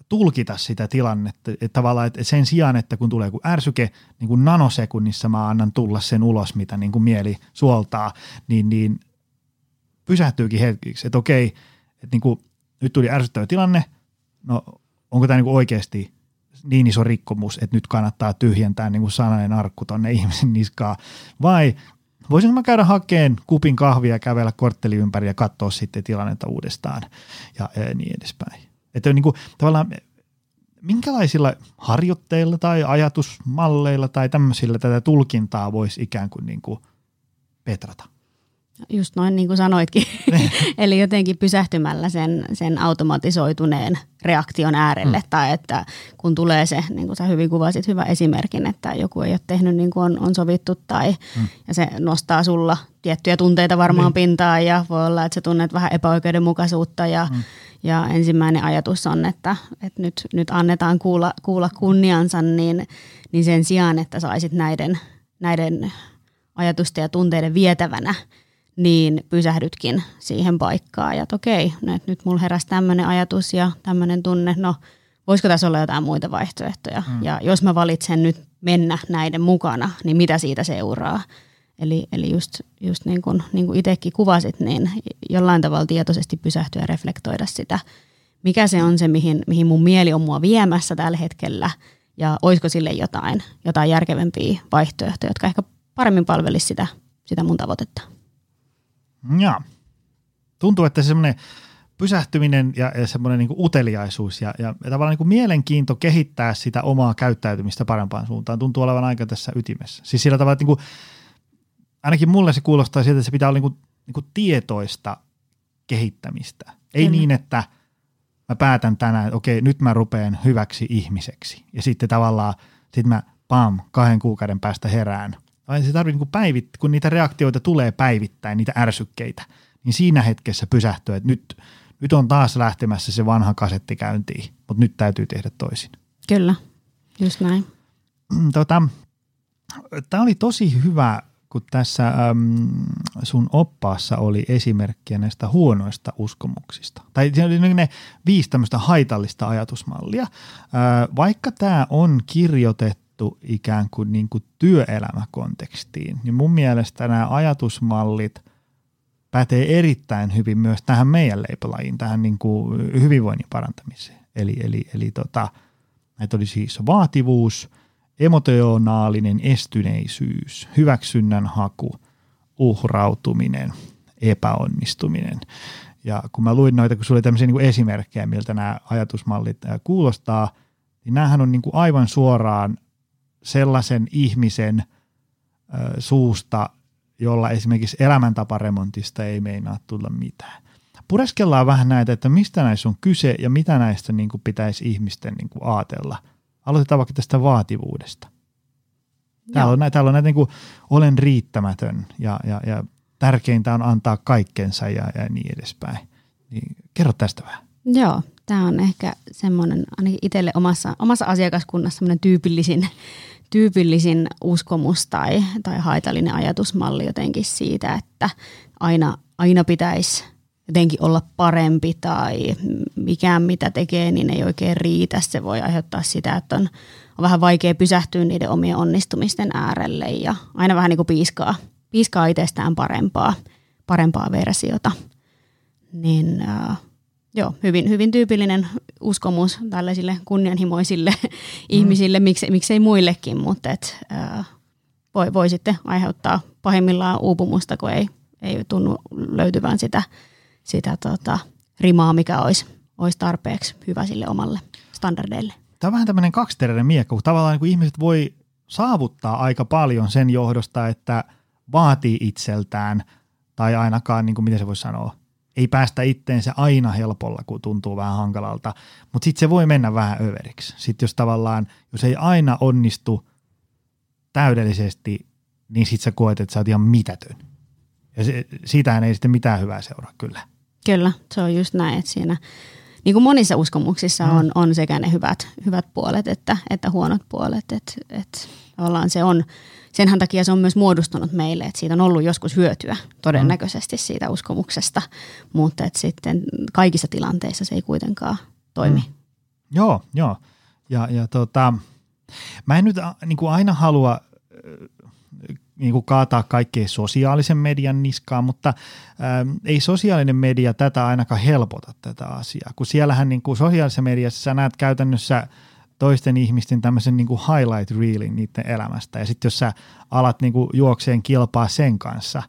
[SPEAKER 2] tulkita sitä tilannetta. Että tavallaan että sen sijaan, että kun tulee joku ärsyke, niin kuin nanosekunnissa mä annan tulla sen ulos, mitä niin kuin mieli suoltaa, niin, niin pysähtyykin hetkiksi, että okei, että niin kuin, nyt tuli ärsyttävä tilanne, no onko tämä niin oikeasti niin iso rikkomus, että nyt kannattaa tyhjentää niin sananen arkku tonne ihmisen niskaa, vai voisinko mä käydä hakeen kupin kahvia ja kävellä kortteli ympäri ja katsoa sitten tilannetta uudestaan ja, ja niin edespäin. Että niin kuin, tavallaan minkälaisilla harjoitteilla tai ajatusmalleilla tai tämmöisillä tätä tulkintaa voisi ikään kuin, niin kuin petrata?
[SPEAKER 3] Just noin niin kuin sanoitkin. [laughs] Eli jotenkin pysähtymällä sen, sen automatisoituneen reaktion äärelle. Mm. Tai että kun tulee se, niin kuin sä hyvin kuvasit, hyvä esimerkin, että joku ei ole tehnyt niin kuin on, on sovittu. Tai, mm. Ja se nostaa sulla tiettyjä tunteita varmaan niin. pintaan ja voi olla, että sä tunnet vähän epäoikeudenmukaisuutta. Ja, mm. ja ensimmäinen ajatus on, että, että nyt, nyt annetaan kuulla, kuulla kunniansa, niin, niin sen sijaan, että saisit näiden, näiden ajatusten ja tunteiden vietävänä – niin pysähdytkin siihen paikkaan. Ja että okei, no, että nyt mulla heräsi tämmöinen ajatus ja tämmöinen tunne, no voisiko tässä olla jotain muita vaihtoehtoja. Mm. Ja jos mä valitsen nyt mennä näiden mukana, niin mitä siitä seuraa? Eli, eli just, just niin kuin, niin kuin itsekin kuvasit, niin jollain tavalla tietoisesti pysähtyä ja reflektoida sitä, mikä se on se, mihin, mihin mun mieli on mua viemässä tällä hetkellä, ja olisiko sille jotain, jotain järkevämpiä vaihtoehtoja, jotka ehkä paremmin palvelisi sitä, sitä mun tavoitetta.
[SPEAKER 2] Ja. Tuntuu, että se semmoinen pysähtyminen ja, ja semmoinen niin uteliaisuus ja, ja tavallaan niin kuin mielenkiinto kehittää sitä omaa käyttäytymistä parempaan suuntaan tuntuu olevan aika tässä ytimessä. Siis sillä tavalla, että niin kuin, ainakin mulle se kuulostaa siltä, että se pitää olla niin kuin, niin kuin tietoista kehittämistä. Ei Kyllä. niin, että mä päätän tänään, että okei, nyt mä rupean hyväksi ihmiseksi. Ja sitten tavallaan, sitten mä pam, kahden kuukauden päästä herään – vai se tarvitsee niin päivit, kun niitä reaktioita tulee päivittäin, niitä ärsykkeitä, niin siinä hetkessä pysähtyä, että nyt, nyt on taas lähtemässä se vanha kasetti käyntiin, mutta nyt täytyy tehdä toisin.
[SPEAKER 3] Kyllä, just näin.
[SPEAKER 2] Tota, Tämä oli tosi hyvä, kun tässä äm, sun oppaassa oli esimerkkiä näistä huonoista uskomuksista. Tai se oli ne viisi tämmöistä haitallista ajatusmallia. Ää, vaikka tämä on kirjoitettu asetettu ikään kuin, niin kuin työelämäkontekstiin, niin mun mielestä nämä ajatusmallit pätee erittäin hyvin myös tähän meidän leipolajiin, tähän niin kuin hyvinvoinnin parantamiseen. Eli, eli, eli tota, näitä oli siis vaativuus, emotionaalinen estyneisyys, hyväksynnän haku, uhrautuminen, epäonnistuminen. Ja kun mä luin noita, kun sulla oli tämmöisiä niin esimerkkejä, miltä nämä ajatusmallit kuulostaa, niin näähän on niin kuin aivan suoraan sellaisen ihmisen suusta, jolla esimerkiksi elämäntaparemontista ei meinaa tulla mitään. Pureskellaan vähän näitä, että mistä näissä on kyse ja mitä näistä niin kuin pitäisi ihmisten niin kuin ajatella. Aloitetaan vaikka tästä vaativuudesta. Täällä on, täällä on näitä niin kuin, olen riittämätön ja, ja, ja tärkeintä on antaa kaikkensa ja, ja niin edespäin. Niin, kerro tästä vähän.
[SPEAKER 3] Joo, tämä on ehkä semmoinen ainakin itselle omassa, omassa asiakaskunnassa semmoinen tyypillisin tyypillisin uskomus tai, tai haitallinen ajatusmalli jotenkin siitä, että aina, aina pitäisi jotenkin olla parempi tai mikään mitä tekee, niin ei oikein riitä. Se voi aiheuttaa sitä, että on, on vähän vaikea pysähtyä niiden omien onnistumisten äärelle ja aina vähän niin kuin piiskaa, piiskaa itsestään parempaa, parempaa versiota. Niin äh, Joo, hyvin, hyvin tyypillinen uskomus tällaisille kunnianhimoisille mm. [laughs] ihmisille, miksei, miksei muillekin, mutta et, äh, voi, voi sitten aiheuttaa pahimmillaan uupumusta, kun ei, ei tunnu löytyvän sitä, sitä tota, rimaa, mikä olisi, olisi tarpeeksi hyvä sille omalle standardeille.
[SPEAKER 2] Tämä on vähän tämmöinen kaksiteräinen miekka, kun tavallaan kun ihmiset voi saavuttaa aika paljon sen johdosta, että vaatii itseltään, tai ainakaan, niin kuin miten se voisi sanoa, ei päästä itteensä aina helpolla, kun tuntuu vähän hankalalta, mutta sitten se voi mennä vähän överiksi. Sitten jos tavallaan, jos ei aina onnistu täydellisesti, niin sitten sä koet, että sä oot ihan mitätön. Ja se, siitähän ei sitten mitään hyvää seuraa kyllä.
[SPEAKER 3] Kyllä, se on just näin, että siinä niin kuin monissa uskomuksissa mm. on, on sekä ne hyvät, hyvät puolet että, että huonot puolet. Että et, tavallaan se on, senhän takia se on myös muodostunut meille, että siitä on ollut joskus hyötyä todennäköisesti siitä uskomuksesta, mutta että sitten kaikissa tilanteissa se ei kuitenkaan toimi. Mm.
[SPEAKER 2] Joo, joo. Ja, ja tota, mä en nyt niin kuin aina halua niin kuin kaataa kaikkea sosiaalisen median niskaan, mutta ähm, ei sosiaalinen media tätä ainakaan helpota tätä asiaa, kun siellähän niin kuin sosiaalisessa mediassa sä näet käytännössä toisten ihmisten tämmöisen niin kuin highlight reelin niiden elämästä ja sitten jos sä alat niin kuin juokseen kilpaa sen kanssa,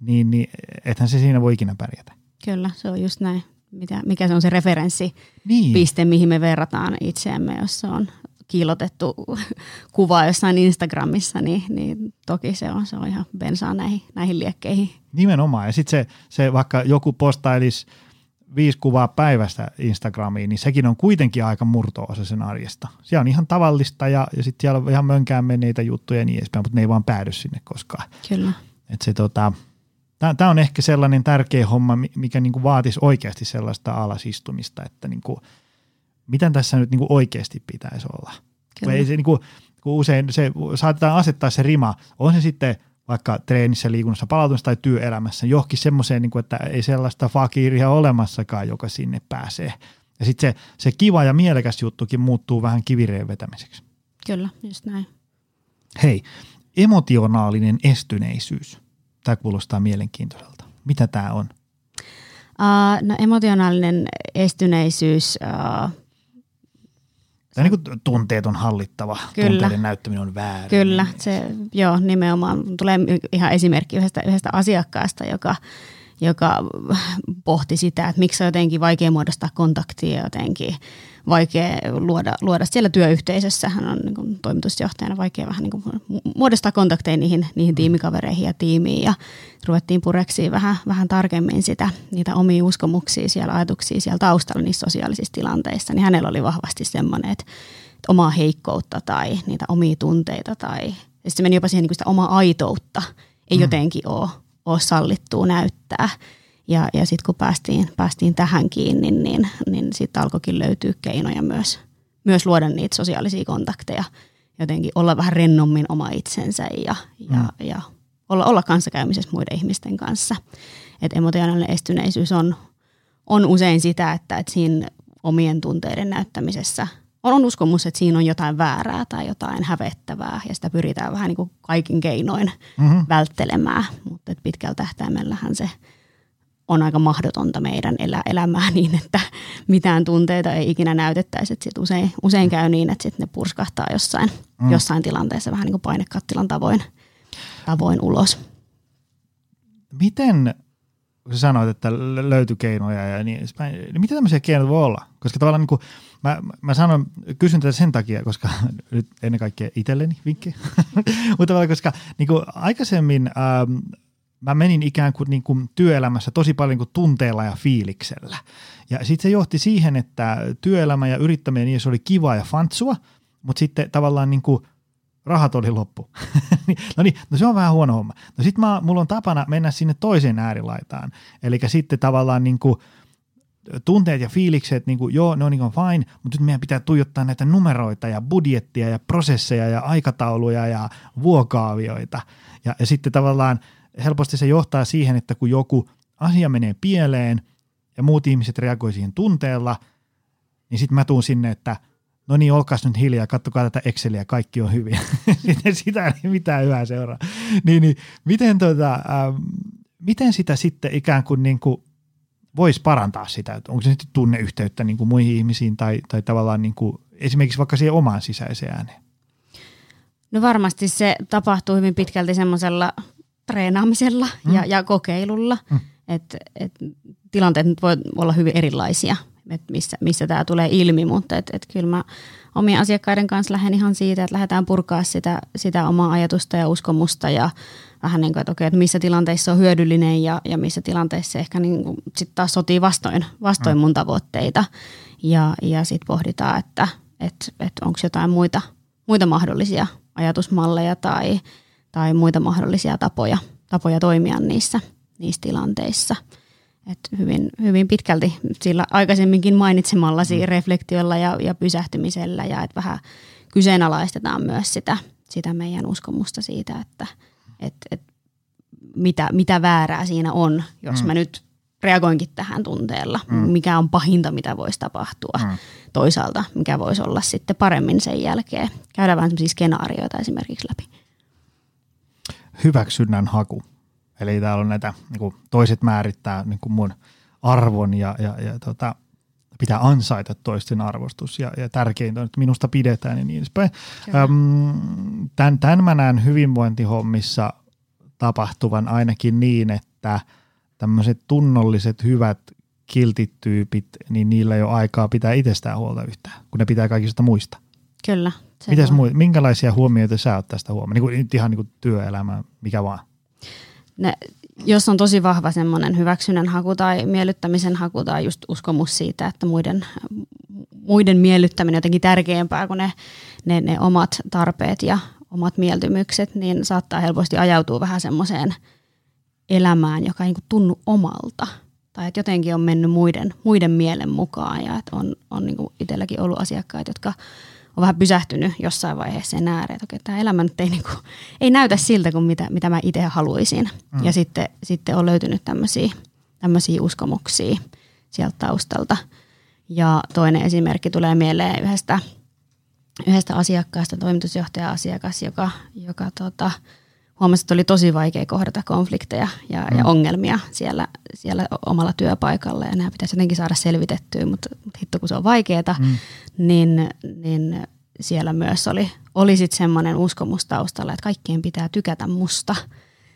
[SPEAKER 2] niin, niin ethän se siinä voi ikinä pärjätä.
[SPEAKER 3] Kyllä, se on just näin. Mitä, mikä se on se referenssipiste, niin. mihin me verrataan itseämme, jos se on kiilotettu [laughs] kuva jossain Instagramissa, niin, niin toki se on, se on ihan bensaa näihin, näihin liekkeihin.
[SPEAKER 2] Nimenomaan. Ja sitten se, se, vaikka joku postailisi viisi kuvaa päivästä Instagramiin, niin sekin on kuitenkin aika murto-osa sen arjesta. Se on ihan tavallista ja, ja sitten siellä on ihan mönkään menneitä juttuja ja niin edespäin, mutta ne ei vaan päädy sinne koskaan.
[SPEAKER 3] Kyllä.
[SPEAKER 2] Et se tota, Tämä on ehkä sellainen tärkeä homma, mikä niinku vaatisi oikeasti sellaista alasistumista, että niinku, miten tässä nyt niinku oikeasti pitäisi olla. Kun ei se, niinku, kun usein se, saatetaan asettaa se rima, on se sitten vaikka treenissä, liikunnassa, palautumassa tai työelämässä, johonkin semmoiseen, niin että ei sellaista fakiiria olemassakaan, joka sinne pääsee. Ja sitten se, se kiva ja mielekäs juttukin muuttuu vähän kivireen vetämiseksi.
[SPEAKER 3] Kyllä, just näin.
[SPEAKER 2] Hei, emotionaalinen estyneisyys. Tämä kuulostaa mielenkiintoiselta. Mitä tämä on?
[SPEAKER 3] Uh, no emotionaalinen estyneisyys. Uh,
[SPEAKER 2] Tämä niin kuin tunteet on hallittava, kyllä, tunteiden näyttäminen on väärin.
[SPEAKER 3] Kyllä, se joo, nimenomaan tulee ihan esimerkki yhdestä, yhdestä asiakkaasta, joka, joka pohti sitä, että miksi on jotenkin vaikea muodostaa kontaktia jotenkin vaikea luoda, luoda siellä työyhteisössä. Hän on niin kuin, toimitusjohtajana vaikea vähän niin kuin, muodostaa kontakteja niihin, niihin tiimikavereihin ja tiimiin ja ruvettiin pureksiin vähän, vähän tarkemmin sitä, niitä omia uskomuksia siellä, ajatuksia siellä taustalla niissä sosiaalisissa tilanteissa. Niin hänellä oli vahvasti semmoinen, että, että omaa heikkoutta tai niitä omia tunteita tai ja se meni jopa siihen niin kuin sitä omaa aitoutta ei mm. jotenkin ole, ole sallittua näyttää. Ja, ja sitten kun päästiin, päästiin tähän kiinni, niin, niin sitten alkoikin löytyä keinoja myös, myös luoda niitä sosiaalisia kontakteja, jotenkin olla vähän rennommin oma itsensä ja, ja, mm. ja olla, olla kanssakäymisessä muiden ihmisten kanssa. Et emotionaalinen estyneisyys on, on usein sitä, että et siinä omien tunteiden näyttämisessä on, on uskomus, että siinä on jotain väärää tai jotain hävettävää ja sitä pyritään vähän niin kuin kaikin keinoin mm-hmm. välttelemään, mutta pitkällä tähtäimellähän se – on aika mahdotonta meidän elä, elämää niin, että mitään tunteita ei ikinä näytettäisi. Että sit usein, usein käy niin, että sit ne purskahtaa jossain, mm. jossain tilanteessa vähän niin kuin painekattilan tavoin, tavoin ulos.
[SPEAKER 2] Miten, kun sä sanoit, että löytyi keinoja ja niin, niin mitä tämmöisiä keinoja voi olla? Koska tavallaan niin kuin, mä, mä sanon, kysyn tätä sen takia, koska [laughs] nyt ennen kaikkea itselleni vinkki, [laughs] mutta koska niin kuin aikaisemmin ähm, mä menin ikään kuin, niin kuin työelämässä tosi paljon kuin tunteella ja fiiliksellä. Ja sitten se johti siihen, että työelämä ja yrittäminen niin se oli kiva ja fantsua, mutta sitten tavallaan niin kuin rahat oli loppu. [laughs] no niin, no se on vähän huono homma. No sitten mulla on tapana mennä sinne toiseen äärilaitaan. Eli sitten tavallaan niin kuin tunteet ja fiilikset, niin kuin, joo, ne on niin kuin fine, mutta nyt meidän pitää tuijottaa näitä numeroita ja budjettia ja prosesseja ja aikatauluja ja vuokaavioita. Ja, ja sitten tavallaan – helposti se johtaa siihen, että kun joku asia menee pieleen ja muut ihmiset reagoi siihen tunteella, niin sitten mä tuun sinne, että no niin, olkaas nyt hiljaa, kattokaa tätä Exceliä, kaikki on hyvin. [laughs] sitten sitä ei mitään hyvää seuraa. niin, niin, miten, tota, ähm, miten sitä sitten ikään kuin, niin kuin voisi parantaa sitä? Onko se sitten tunneyhteyttä niin kuin muihin ihmisiin tai, tai tavallaan niin kuin, esimerkiksi vaikka siihen omaan sisäiseen ääneen?
[SPEAKER 3] No varmasti se tapahtuu hyvin pitkälti semmoisella treenaamisella mm. ja, ja kokeilulla. Mm. Et, et, tilanteet nyt voi olla hyvin erilaisia, että missä, missä tämä tulee ilmi, mutta et, et kyllä mä omien asiakkaiden kanssa lähden ihan siitä, että lähdetään purkaa sitä, sitä omaa ajatusta ja uskomusta ja vähän niin kuin, että, okei, että missä tilanteissa on hyödyllinen ja, ja missä tilanteissa ehkä niin kuin sit taas sotii vastoin, vastoin mm. mun tavoitteita. Ja, ja sitten pohditaan, että et, et onko jotain muita, muita mahdollisia ajatusmalleja tai, tai muita mahdollisia tapoja, tapoja toimia niissä, niissä tilanteissa. Et hyvin, hyvin pitkälti sillä aikaisemminkin mainitsemallasi mm. reflektiolla ja, ja pysähtymisellä ja että vähän kyseenalaistetaan myös sitä, sitä meidän uskomusta siitä, että et, et mitä, mitä väärää siinä on, jos mm. mä nyt reagoinkin tähän tunteella, mm. mikä on pahinta, mitä voisi tapahtua. Mm. Toisaalta, mikä voisi olla sitten paremmin sen jälkeen. Käydään vähän sellaisia skenaarioita esimerkiksi läpi.
[SPEAKER 2] Hyväksynnän haku. Eli täällä on näitä, niin kuin toiset määrittää niin kuin mun arvon ja, ja, ja tota, pitää ansaita toisten arvostus ja, ja tärkeintä on, että minusta pidetään ja niin edespäin. tämän, tämän mä näen hyvinvointihommissa tapahtuvan ainakin niin, että tämmöiset tunnolliset, hyvät, kiltit tyypit, niin niillä ei ole aikaa pitää itsestään huolta yhtään, kun ne pitää kaikista muista.
[SPEAKER 3] Kyllä.
[SPEAKER 2] Mites muu, minkälaisia huomioita sä oot tästä huomioon? Niin kuin, ihan niin kuin työelämä, mikä vaan.
[SPEAKER 3] Ne, jos on tosi vahva semmoinen hyväksynnän haku tai miellyttämisen haku tai just uskomus siitä, että muiden, muiden miellyttäminen on jotenkin tärkeämpää kuin ne, ne, ne omat tarpeet ja omat mieltymykset, niin saattaa helposti ajautua vähän semmoiseen elämään, joka ei niin tunnu omalta. Tai että jotenkin on mennyt muiden, muiden mielen mukaan ja että on, on niin itselläkin ollut asiakkaita, jotka on vähän pysähtynyt jossain vaiheessa sen ääreen, että okei, tämä elämä nyt ei, niin kuin, ei näytä siltä kuin mitä, mitä mä itse haluaisin. Mm. Ja sitten, sitten on löytynyt tämmöisiä, tämmöisiä uskomuksia sieltä taustalta. Ja toinen esimerkki tulee mieleen yhdestä, yhdestä asiakkaasta, toimitusjohtaja-asiakas, joka, joka tota, huomasi, että oli tosi vaikea kohdata konflikteja ja, mm. ja ongelmia siellä, siellä omalla työpaikalla ja nämä pitäisi jotenkin saada selvitettyä, mutta, mutta hitto kun se on vaikeaa, mm. niin, niin siellä myös oli, oli sitten semmoinen uskomus taustalla, että kaikkien pitää tykätä musta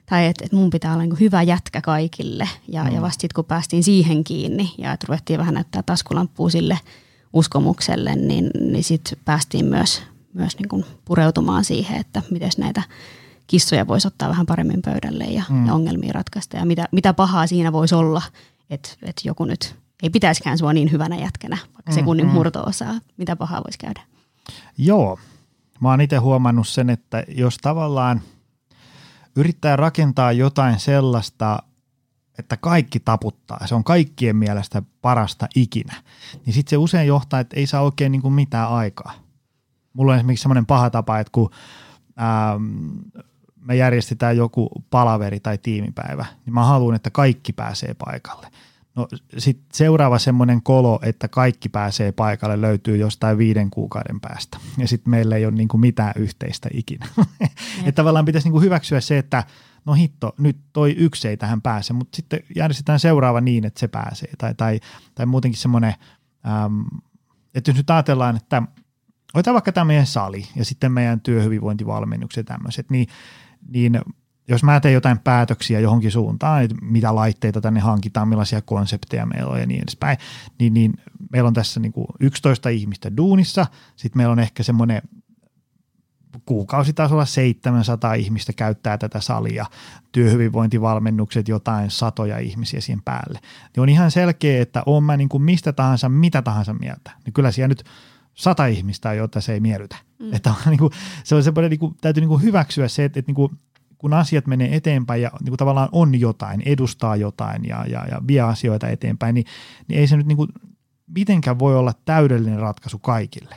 [SPEAKER 3] tai että, että mun pitää olla niin hyvä jätkä kaikille ja, mm. ja vasta sitten kun päästiin siihen kiinni ja että ruvettiin vähän näyttää taskulamppua sille uskomukselle, niin, niin sitten päästiin myös, myös niin kuin pureutumaan siihen, että miten näitä kissoja voisi ottaa vähän paremmin pöydälle ja, mm. ja ongelmia ratkaista. Ja mitä, mitä pahaa siinä voisi olla, että, että joku nyt ei pitäisikään sua niin hyvänä jätkänä, vaikka sekunnin mm. murto-osaa. Mitä pahaa voisi käydä?
[SPEAKER 2] Joo. Mä oon itse huomannut sen, että jos tavallaan yrittää rakentaa jotain sellaista, että kaikki taputtaa, se on kaikkien mielestä parasta ikinä, niin sitten se usein johtaa, että ei saa oikein niin kuin mitään aikaa. Mulla on esimerkiksi semmoinen paha tapa, että kun ähm, me järjestetään joku palaveri tai tiimipäivä, niin mä haluan, että kaikki pääsee paikalle. No sitten seuraava semmoinen kolo, että kaikki pääsee paikalle, löytyy jostain viiden kuukauden päästä. Ja sitten meillä ei ole niinku mitään yhteistä ikinä. [laughs] että tavallaan pitäisi niinku hyväksyä se, että no hitto, nyt toi yksi ei tähän pääse, mutta sitten järjestetään seuraava niin, että se pääsee. Tai, tai, tai muutenkin semmoinen, äm, että jos nyt ajatellaan, että otetaan vaikka tämä meidän sali ja sitten meidän työhyvinvointivalmennukset ja tämmöiset, niin – niin jos mä teen jotain päätöksiä johonkin suuntaan, että mitä laitteita tänne hankitaan, millaisia konsepteja meillä on ja niin edespäin, niin, niin meillä on tässä niin kuin 11 ihmistä duunissa, sitten meillä on ehkä semmoinen kuukausitasolla 700 ihmistä käyttää tätä salia, työhyvinvointivalmennukset jotain satoja ihmisiä siihen päälle. Niin on ihan selkeä, että on mä niin kuin mistä tahansa, mitä tahansa mieltä. Niin kyllä siellä nyt sata ihmistä, jota se ei miellytä. Mm. Että on, niin kuin, se on semmoinen, niin kuin, täytyy niin kuin hyväksyä se, että, että niin kuin, kun asiat menee eteenpäin ja niin kuin tavallaan on jotain, edustaa jotain ja, ja, ja vie asioita eteenpäin, niin, niin ei se nyt niin kuin, mitenkään voi olla täydellinen ratkaisu kaikille.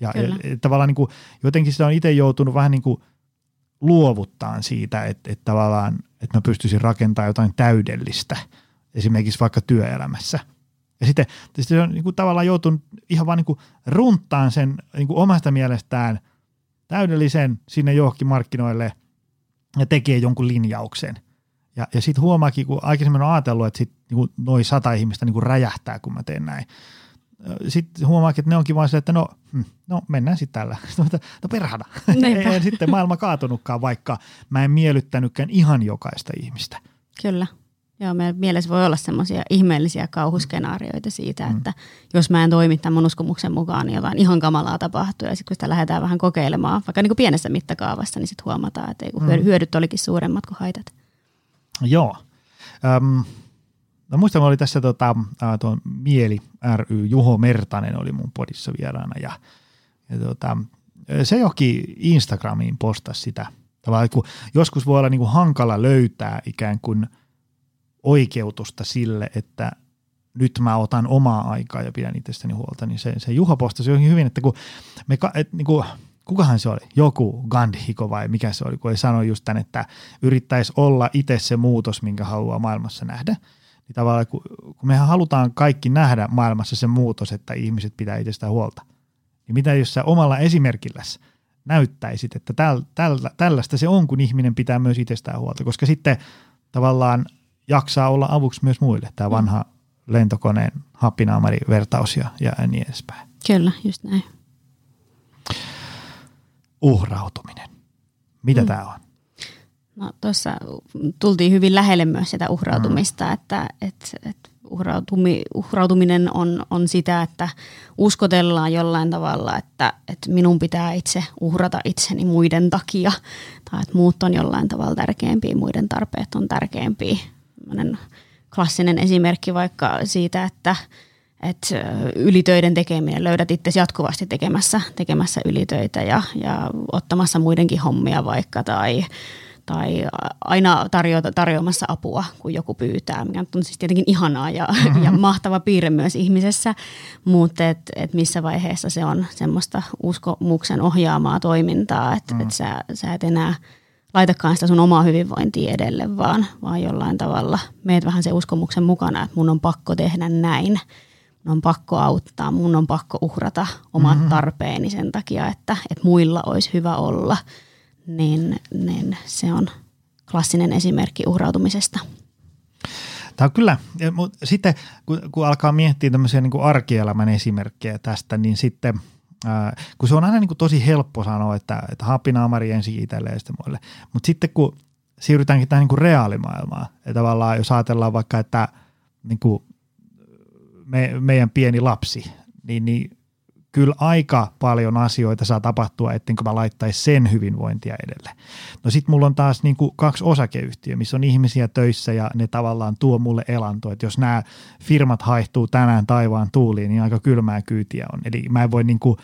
[SPEAKER 2] Ja, ja, ja tavallaan niin kuin, jotenkin sitä on itse joutunut vähän niin kuin luovuttaa siitä, että, että tavallaan, että mä pystyisin rakentamaan jotain täydellistä, esimerkiksi vaikka työelämässä – ja sitten, sitten se on niin kuin tavallaan joutunut ihan vaan niin kuin runttaan sen niin kuin omasta mielestään täydellisen sinne johonkin markkinoille ja tekee jonkun linjauksen. Ja, ja sitten huomaakin, kun aikaisemmin on ajatellut, että sit niin noin sata ihmistä niin kuin räjähtää, kun mä teen näin. Sitten huomaakin, että ne onkin vaan se, että no, hm, no mennään sitten tällä. [laughs] no perhana. [laughs] Ei sitten maailma kaatunutkaan, vaikka mä en miellyttänytkään ihan jokaista ihmistä.
[SPEAKER 3] Kyllä. Joo, meidän mielessä voi olla semmoisia ihmeellisiä kauhuskenaarioita siitä, mm. että jos mä en toimi tämän uskomuksen mukaan, niin jotain ihan kamalaa tapahtuu. Ja sitten kun sitä lähdetään vähän kokeilemaan, vaikka niin kuin pienessä mittakaavassa, niin sitten huomataan, että mm. hyödyt olikin suuremmat kuin haitat.
[SPEAKER 2] Joo. Öm, no muistan, oli tässä tota, tuon Mieli ry, Juho Mertanen oli mun podissa vieraana ja, ja tota, se johonkin Instagramiin postasi sitä. Tavallaan, kun joskus voi olla niin kuin hankala löytää ikään kuin – oikeutusta sille, että nyt mä otan omaa aikaa ja pidän itsestäni huolta, niin se, se Juha postasi johonkin hyvin, että kun me, et, niin kuin, kukahan se oli, joku Gandhiko vai mikä se oli, kun ei sano just tämän, että yrittäisi olla itse se muutos, minkä haluaa maailmassa nähdä. niin tavallaan kun, kun mehän halutaan kaikki nähdä maailmassa se muutos, että ihmiset pitää itsestään huolta, niin mitä jos sä omalla esimerkilläsi näyttäisit, että täl, täl, tällaista se on, kun ihminen pitää myös itsestään huolta, koska sitten tavallaan jaksaa olla avuksi myös muille, tämä mm. vanha lentokoneen happinaamari-vertaus ja, ja niin edespäin.
[SPEAKER 3] Kyllä, just näin.
[SPEAKER 2] Uhrautuminen. Mitä mm. tämä on?
[SPEAKER 3] No tuossa tultiin hyvin lähelle myös sitä uhrautumista, mm. että, että, että uhrautumi, uhrautuminen on, on sitä, että uskotellaan jollain tavalla, että, että minun pitää itse uhrata itseni muiden takia tai että muut on jollain tavalla tärkeämpiä, muiden tarpeet on tärkeämpiä. Klassinen esimerkki vaikka siitä, että, että ylitöiden tekeminen, löydät itse jatkuvasti tekemässä, tekemässä ylitöitä ja, ja ottamassa muidenkin hommia vaikka tai tai aina tarjo- tarjoamassa apua, kun joku pyytää, mikä on siis tietenkin ihanaa ja, mm-hmm. ja mahtava piirre myös ihmisessä, mutta et, et missä vaiheessa se on semmoista uskomuksen ohjaamaa toimintaa, että mm. et sä, sä et enää laitakaan sitä sun omaa hyvinvointia edelle, vaan, vaan jollain tavalla meet vähän se uskomuksen mukana, että mun on pakko tehdä näin, mun on pakko auttaa, mun on pakko uhrata omat mm-hmm. tarpeeni sen takia, että, että muilla olisi hyvä olla – niin, niin se on klassinen esimerkki uhrautumisesta.
[SPEAKER 2] Tämä on kyllä, mutta sitten kun, kun alkaa miettiä tämmöisiä niin kuin arkielämän esimerkkejä tästä, niin sitten kun se on aina niin kuin tosi helppo sanoa, että, että hapinaamari ensin itselleen ja sitten muille, mutta sitten kun siirrytäänkin tähän niin kuin reaalimaailmaan, ja tavallaan jos ajatellaan vaikka, että niin kuin me, meidän pieni lapsi, niin, niin kyllä aika paljon asioita saa tapahtua, ettenkö mä laittaisi sen hyvinvointia edelle. No sit mulla on taas niin kuin kaksi osakeyhtiöä, missä on ihmisiä töissä ja ne tavallaan tuo mulle elantoa. Että jos nämä firmat haihtuu tänään taivaan tuuliin, niin aika kylmää kyytiä on. Eli mä en voi niin kuin,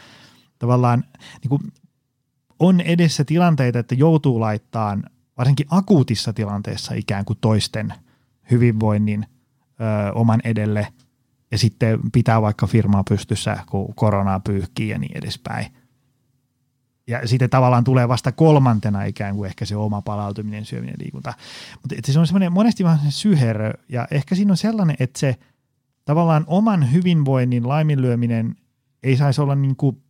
[SPEAKER 2] tavallaan, niin kuin, on edessä tilanteita, että joutuu laittamaan varsinkin akuutissa tilanteessa ikään kuin toisten hyvinvoinnin ö, oman edelle – ja sitten pitää vaikka firmaa pystyssä, kun koronaa pyyhkii ja niin edespäin. Ja sitten tavallaan tulee vasta kolmantena ikään kuin ehkä se oma palautuminen, syöminen, liikunta. Mutta se on semmoinen monesti vähän se syherö, ja ehkä siinä on sellainen, että se tavallaan oman hyvinvoinnin laiminlyöminen ei saisi olla niin kuin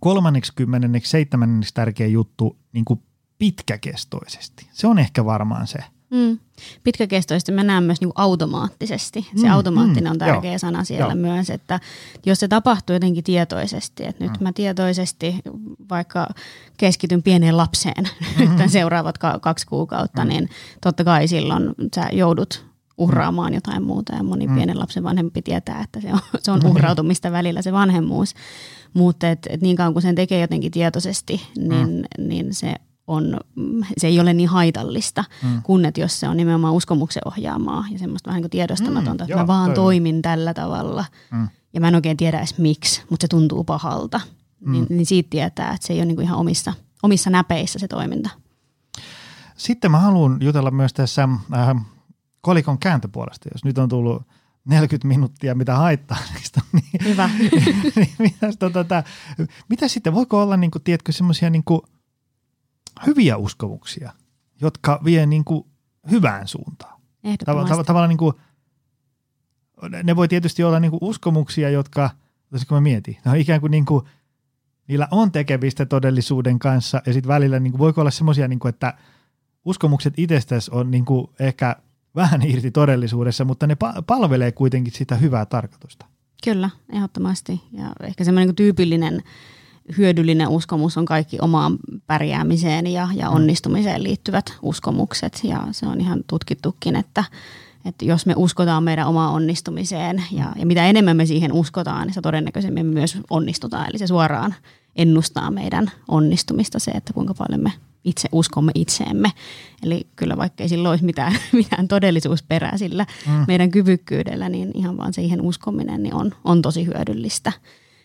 [SPEAKER 2] kolmanneksi, kymmenenneksi, seitsemänneksi tärkeä juttu niin kuin pitkäkestoisesti. Se on ehkä varmaan se –
[SPEAKER 3] Mm. Pitkäkestoisesti mä näen myös niin kuin automaattisesti. Se mm, automaattinen mm, on tärkeä joo, sana siellä joo. myös, että jos se tapahtuu jotenkin tietoisesti, että nyt mm. mä tietoisesti vaikka keskityn pieneen lapseen [laughs] mm-hmm. nyt seuraavat kaksi kuukautta, mm. niin totta kai silloin sä joudut uhraamaan jotain muuta ja moni mm. pienen lapsen vanhempi tietää, että se on, se on mm-hmm. uhrautumista välillä se vanhemmuus. Mutta et, et niin kauan kuin sen tekee jotenkin tietoisesti, niin, mm. niin se on, se ei ole niin haitallista, mm. kun että jos se on nimenomaan uskomuksen ohjaamaa ja semmoista vähän niin kuin tiedostamatonta, mm, että joo, mä vaan toi. toimin tällä tavalla mm. ja mä en oikein tiedä edes miksi, mutta se tuntuu pahalta. Mm. Niin, niin siitä tietää, että se ei ole niin kuin ihan omissa, omissa näpeissä se toiminta.
[SPEAKER 2] Sitten mä haluan jutella myös tässä äh, kolikon kääntöpuolesta, jos nyt on tullut 40 minuuttia, mitä haittaa [laughs] niistä. Niin,
[SPEAKER 3] Hyvä. [laughs]
[SPEAKER 2] niin, mitä, tota, mitä sitten, voiko olla, niin kuin, tiedätkö, semmoisia niin kuin, hyviä uskomuksia, jotka vie niin kuin hyvään suuntaan.
[SPEAKER 3] Tav-
[SPEAKER 2] tav- tavallaan niin kuin, ne voi tietysti olla niin kuin uskomuksia, jotka, kun mä mietin, ne on ikään kuin, niin kuin niillä on tekemistä todellisuuden kanssa ja sitten välillä niin kuin, voiko olla semmoisia, niin että uskomukset itsestäsi on niin kuin ehkä vähän irti todellisuudessa, mutta ne pa- palvelee kuitenkin sitä hyvää tarkoitusta.
[SPEAKER 3] Kyllä, ehdottomasti. Ja ehkä semmoinen niin tyypillinen hyödyllinen uskomus on kaikki omaan pärjäämiseen ja, ja mm. onnistumiseen liittyvät uskomukset. Ja se on ihan tutkittukin, että, että jos me uskotaan meidän omaan onnistumiseen ja, ja mitä enemmän me siihen uskotaan, niin se todennäköisemmin me myös onnistutaan. Eli se suoraan ennustaa meidän onnistumista se, että kuinka paljon me itse uskomme itseemme. Eli kyllä vaikka ei sillä olisi mitään, [laughs] mitään todellisuusperää sillä mm. meidän kyvykkyydellä, niin ihan vaan siihen uskominen niin on, on tosi hyödyllistä.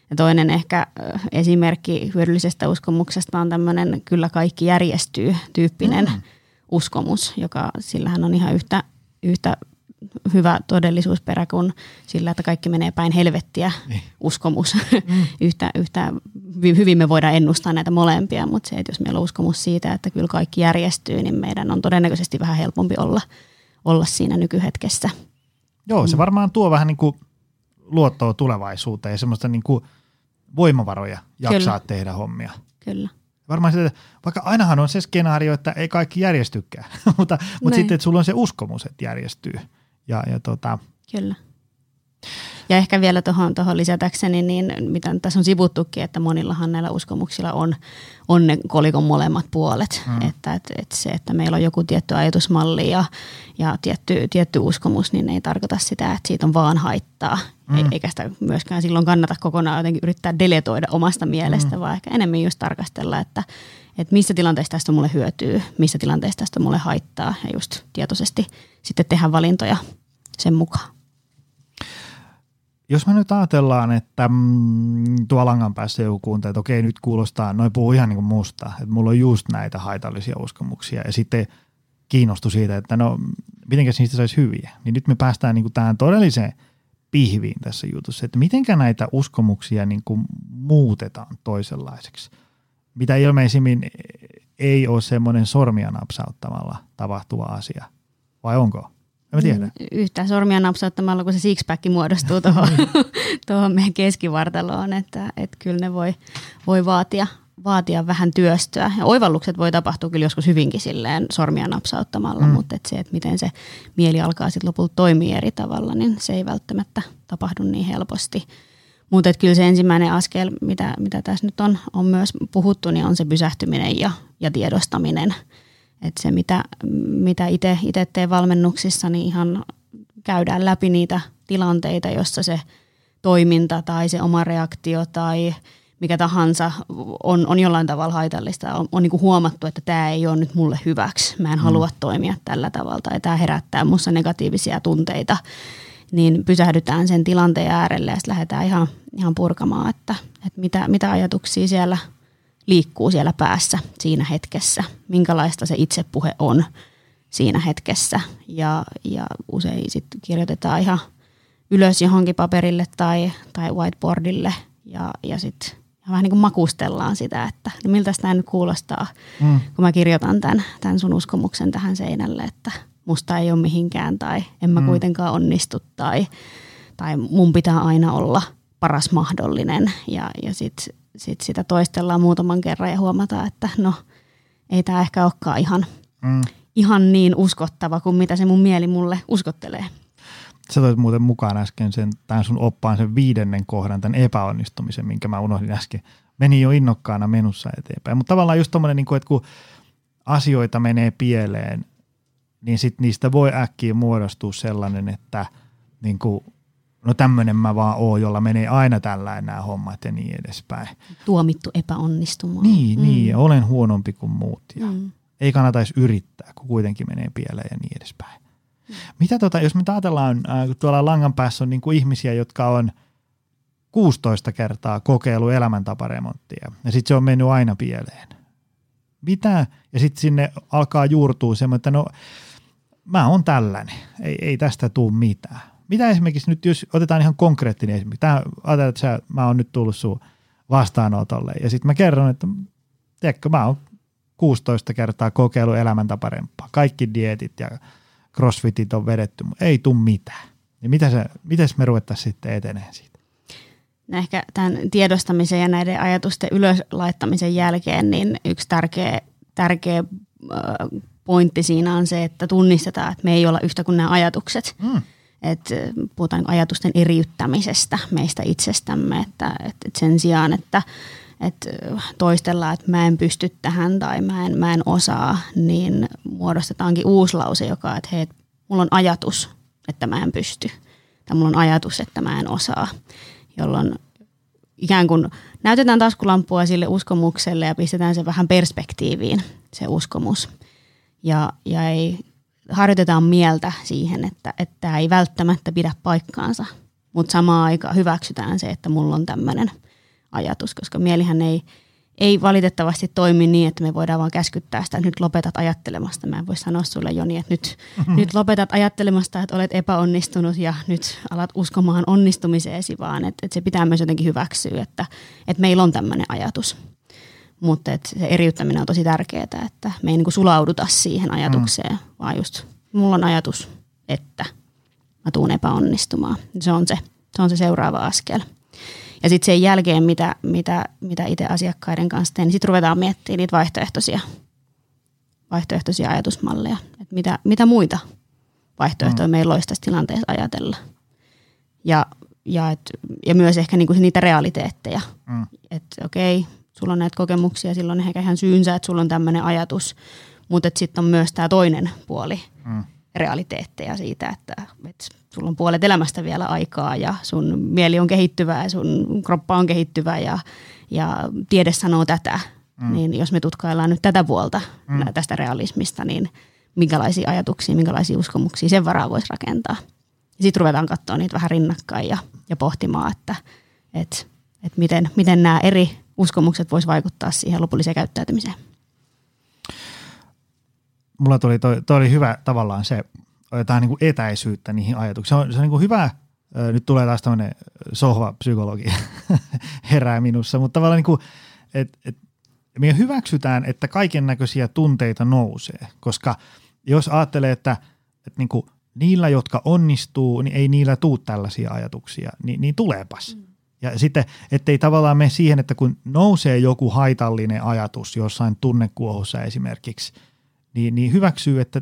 [SPEAKER 3] Ja toinen ehkä esimerkki hyödyllisestä uskomuksesta on tämmöinen kyllä kaikki järjestyy tyyppinen mm. uskomus, joka sillähän on ihan yhtä, yhtä hyvä todellisuusperä kuin sillä, että kaikki menee päin helvettiä niin. uskomus. Mm. [laughs] yhtä, yhtä hyvin me voidaan ennustaa näitä molempia, mutta se, että jos meillä on uskomus siitä, että kyllä kaikki järjestyy, niin meidän on todennäköisesti vähän helpompi olla, olla siinä nykyhetkessä.
[SPEAKER 2] Joo, se mm. varmaan tuo vähän niin kuin luottoa tulevaisuuteen ja semmoista niin kuin voimavaroja jaksaa Kyllä. tehdä hommia.
[SPEAKER 3] Kyllä.
[SPEAKER 2] Varmaan se, vaikka ainahan on se skenaario, että ei kaikki järjestykään, [laughs] mutta, mutta sitten, että sulla on se uskomus, että järjestyy. Ja, ja tota...
[SPEAKER 3] Kyllä. Ja ehkä vielä tuohon tohon lisätäkseni, niin mitä tässä on sivuttukin, että monillahan näillä uskomuksilla on, on ne kolikon molemmat puolet. Mm. Että et, et se, että meillä on joku tietty ajatusmalli ja, ja tietty, tietty uskomus, niin ei tarkoita sitä, että siitä on vaan haittaa. Mm. Eikä sitä myöskään silloin kannata kokonaan jotenkin yrittää deletoida omasta mielestä, mm. vaan ehkä enemmän just tarkastella, että, että missä tilanteessa tästä mulle hyötyy, missä tilanteessa tästä mulle haittaa ja just tietoisesti sitten tehdä valintoja sen mukaan.
[SPEAKER 2] Jos me nyt ajatellaan, että mm, tuolla langan päässä joku kuuntelee, että okei nyt kuulostaa, noin puhuu ihan niin kuin musta, että mulla on just näitä haitallisia uskomuksia ja sitten kiinnostui siitä, että no mitenkä niistä saisi hyviä. Niin nyt me päästään niin kuin tähän todelliseen pihviin tässä jutussa, että mitenkä näitä uskomuksia niin kuin muutetaan toisenlaiseksi. Mitä ilmeisimmin ei ole semmoinen sormia napsauttamalla tapahtuva asia, vai onko? En tiedä. Mm,
[SPEAKER 3] yhtä sormia napsauttamalla, kun se sixpack muodostuu tuohon, [laughs] tuohon meidän keskivartaloon, että, että kyllä ne voi, voi vaatia, vaatia vähän työstöä. Ja oivallukset voi tapahtua kyllä joskus hyvinkin silleen sormia napsauttamalla, mm. mutta että se, että miten se mieli alkaa sitten lopulta toimia eri tavalla, niin se ei välttämättä tapahdu niin helposti. Mutta kyllä se ensimmäinen askel, mitä, mitä tässä nyt on, on myös puhuttu, niin on se pysähtyminen ja, ja tiedostaminen – että se, mitä, mitä itse teen valmennuksissa, niin ihan käydään läpi niitä tilanteita, jossa se toiminta tai se oma reaktio tai mikä tahansa on, on jollain tavalla haitallista. On, on niin kuin huomattu, että tämä ei ole nyt mulle hyväksi. Mä en mm. halua toimia tällä tavalla tai tämä herättää minussa negatiivisia tunteita. Niin pysähdytään sen tilanteen äärelle ja sitten lähdetään ihan, ihan purkamaan, että, että mitä, mitä ajatuksia siellä – liikkuu siellä päässä siinä hetkessä, minkälaista se itsepuhe on siinä hetkessä. Ja, ja usein sitten kirjoitetaan ihan ylös johonkin paperille tai, tai whiteboardille ja, ja sitten vähän niin kuin makustellaan sitä, että no miltä tämä nyt kuulostaa, mm. kun mä kirjoitan tämän, tämän sun uskomuksen tähän seinälle, että musta ei ole mihinkään tai en mä mm. kuitenkaan onnistu tai, tai mun pitää aina olla paras mahdollinen ja, ja sitten sit sitä toistellaan muutaman kerran ja huomataan, että no ei tämä ehkä olekaan ihan, mm. ihan niin uskottava kuin mitä se mun mieli mulle uskottelee.
[SPEAKER 2] Sä toit muuten mukaan äsken sen, tämän sun oppaan sen viidennen kohdan, tämän epäonnistumisen, minkä mä unohdin äsken. Meni jo innokkaana menussa eteenpäin. Mutta tavallaan just tommonen, niin että kun asioita menee pieleen, niin sit niistä voi äkkiä muodostua sellainen, että niin kuin no tämmöinen mä vaan oon, jolla menee aina tällä nämä hommat ja niin edespäin.
[SPEAKER 3] Tuomittu epäonnistumaan.
[SPEAKER 2] Niin, mm. niin olen huonompi kuin muut ja mm. ei kannata edes yrittää, kun kuitenkin menee pieleen ja niin edespäin. Mm. Mitä tota, jos me ajatellaan, äh, tuolla langan päässä on niin kuin ihmisiä, jotka on 16 kertaa kokeilu elämäntaparemonttia ja sitten se on mennyt aina pieleen. Mitä? Ja sitten sinne alkaa juurtua semmoinen, että no mä oon tällainen, ei, ei tästä tule mitään mitä esimerkiksi nyt, jos otetaan ihan konkreettinen esimerkki. Tämä, ajatellaan, että sä, mä oon nyt tullut sun vastaanotolle ja sitten mä kerron, että tiedätkö, mä oon 16 kertaa kokeilu elämäntaparempaa. Kaikki dietit ja crossfitit on vedetty, mutta ei tule mitään. Niin mitä se, miten me ruvettaisiin sitten eteneen siitä?
[SPEAKER 3] No ehkä tämän tiedostamisen ja näiden ajatusten ylös laittamisen jälkeen, niin yksi tärkeä, tärkeä pointti siinä on se, että tunnistetaan, että me ei olla yhtä kuin nämä ajatukset. Mm että puhutaan ajatusten eriyttämisestä meistä itsestämme, että, että sen sijaan, että, että toistellaan, että mä en pysty tähän tai mä en, mä en osaa, niin muodostetaankin uusi lause, joka on, että hei, mulla on ajatus, että mä en pysty, tai mulla on ajatus, että mä en osaa, jolloin ikään kuin näytetään taskulampua sille uskomukselle ja pistetään se vähän perspektiiviin, se uskomus. Ja, ja ei harjoitetaan mieltä siihen, että, että tämä ei välttämättä pidä paikkaansa, mutta samaan aikaan hyväksytään se, että mulla on tämmöinen ajatus, koska mielihän ei, ei valitettavasti toimi niin, että me voidaan vaan käskyttää sitä, että nyt lopetat ajattelemasta. Mä en voi sanoa sulle Joni, että nyt, mm-hmm. nyt lopetat ajattelemasta, että olet epäonnistunut ja nyt alat uskomaan onnistumiseesi, vaan että, että se pitää myös jotenkin hyväksyä, että, että meillä on tämmöinen ajatus. Mutta et se eriyttäminen on tosi tärkeää, että me ei niinku sulauduta siihen ajatukseen, mm. vaan just mulla on ajatus, että mä tuun epäonnistumaan. Se on se, se, on se seuraava askel. Ja sitten sen jälkeen, mitä, mitä, mitä itse asiakkaiden kanssa teen, niin sitten ruvetaan miettimään niitä vaihtoehtoisia, vaihtoehtoisia ajatusmalleja. Että mitä, mitä muita vaihtoehtoja mm. meillä olisi tässä tilanteessa ajatella. Ja, ja, et, ja myös ehkä niinku niitä realiteetteja. Mm. Että okei, sulla on näitä kokemuksia, silloin ehkä ihan syynsä, että sulla on tämmöinen ajatus, mutta sitten on myös tämä toinen puoli mm. realiteetteja siitä, että, että sulla on puolet elämästä vielä aikaa ja sun mieli on kehittyvää ja sun kroppa on kehittyvä ja, ja tiede sanoo tätä. Mm. Niin jos me tutkaillaan nyt tätä puolta mm. tästä realismista, niin minkälaisia ajatuksia, minkälaisia uskomuksia sen varaa voisi rakentaa. Sitten ruvetaan katsoa niitä vähän rinnakkain ja, ja pohtimaan, että, että, että miten, miten nämä eri uskomukset voisi vaikuttaa siihen lopulliseen käyttäytymiseen.
[SPEAKER 2] Mulla tuli, toi, toi oli hyvä tavallaan se, jotain niin kuin etäisyyttä niihin ajatuksiin. Se on, se on niin kuin hyvä, nyt tulee taas tämmöinen sohva-psykologi [laughs] herää minussa, mutta tavallaan niin kuin, että et, me hyväksytään, että kaiken näköisiä tunteita nousee, koska jos ajattelee, että, että niin kuin niillä, jotka onnistuu, niin ei niillä tuu tällaisia ajatuksia, niin, niin tuleepas. Mm. Ja sitten, ettei tavallaan mene siihen, että kun nousee joku haitallinen ajatus jossain tunnekuohussa esimerkiksi, niin, niin hyväksyy, että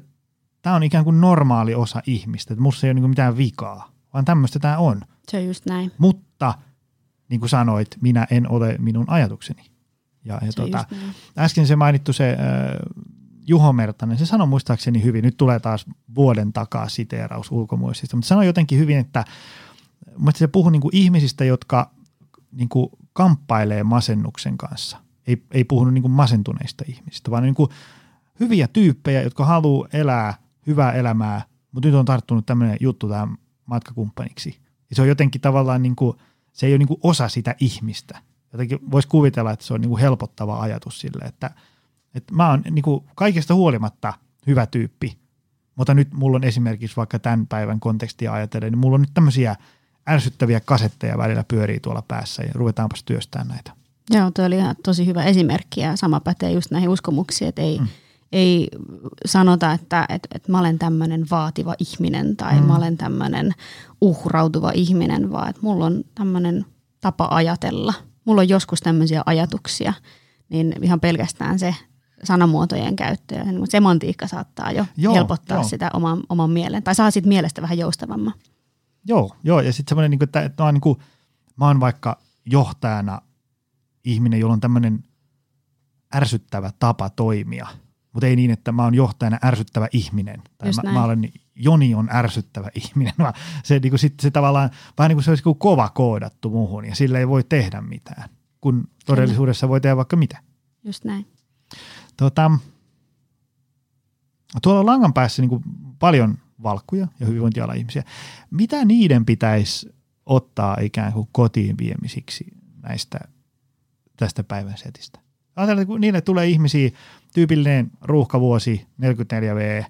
[SPEAKER 2] tämä on ikään kuin normaali osa ihmistä, että musta ei ole niin mitään vikaa, vaan tämmöistä tämä on.
[SPEAKER 3] Se on just näin.
[SPEAKER 2] Mutta niin kuin sanoit, minä en ole minun ajatukseni. Ja, ja se tota, äsken se mainittu se äh, Juho Mertanen, se sanoi muistaakseni hyvin, nyt tulee taas vuoden takaa siteeraus ulkomuistista, mutta sanoi jotenkin hyvin, että mutta se puhuu niin kuin ihmisistä, jotka niin kuin kamppailee masennuksen kanssa. Ei, ei puhunut niin kuin masentuneista ihmisistä, vaan niin kuin hyviä tyyppejä, jotka haluaa elää hyvää elämää, mutta nyt on tarttunut tämmöinen juttu tähän matkakumppaniksi. Ja se on jotenkin tavallaan, niin kuin, se ei ole niin kuin osa sitä ihmistä. Jotenkin voisi kuvitella, että se on niin kuin helpottava ajatus sille, että, että mä oon niin kuin kaikesta huolimatta hyvä tyyppi, mutta nyt mulla on esimerkiksi vaikka tämän päivän kontekstia ajatellen, niin mulla on nyt tämmöisiä ärsyttäviä kasetteja välillä pyörii tuolla päässä ja ruvetaanpas työstämään näitä.
[SPEAKER 3] Joo, tuo oli ihan tosi hyvä esimerkki ja sama pätee just näihin uskomuksiin, että ei, mm ei sanota, että, että, että mä olen tämmöinen vaativa ihminen tai mm. mä olen tämmöinen uhrautuva ihminen, vaan että mulla on tämmöinen tapa ajatella. Mulla on joskus tämmöisiä ajatuksia, niin ihan pelkästään se sanamuotojen käyttö ja semantiikka saattaa jo joo, helpottaa joo. sitä oman, oman mielen, tai saa siitä mielestä vähän joustavamman.
[SPEAKER 2] Joo, joo ja sitten semmoinen, niin että, että mä, oon, niin kuin, mä oon vaikka johtajana ihminen, jolla on tämmöinen ärsyttävä tapa toimia – mutta ei niin, että mä oon johtajana ärsyttävä ihminen. Tai mä, mä, olen, Joni on ärsyttävä ihminen, [laughs] vaan se, niin kuin, sit, se tavallaan vähän niin kuin se olisi kuin kova koodattu muuhun ja sillä ei voi tehdä mitään, kun todellisuudessa voi tehdä vaikka mitä.
[SPEAKER 3] Just näin.
[SPEAKER 2] Tota, tuolla langan päässä niin kuin paljon valkkuja ja hyvinvointiala ihmisiä. Mitä niiden pitäisi ottaa ikään kuin kotiin viemisiksi näistä tästä päivän setistä? Ajatellaan, että kun niille tulee ihmisiä, tyypillinen ruuhkavuosi, 44V,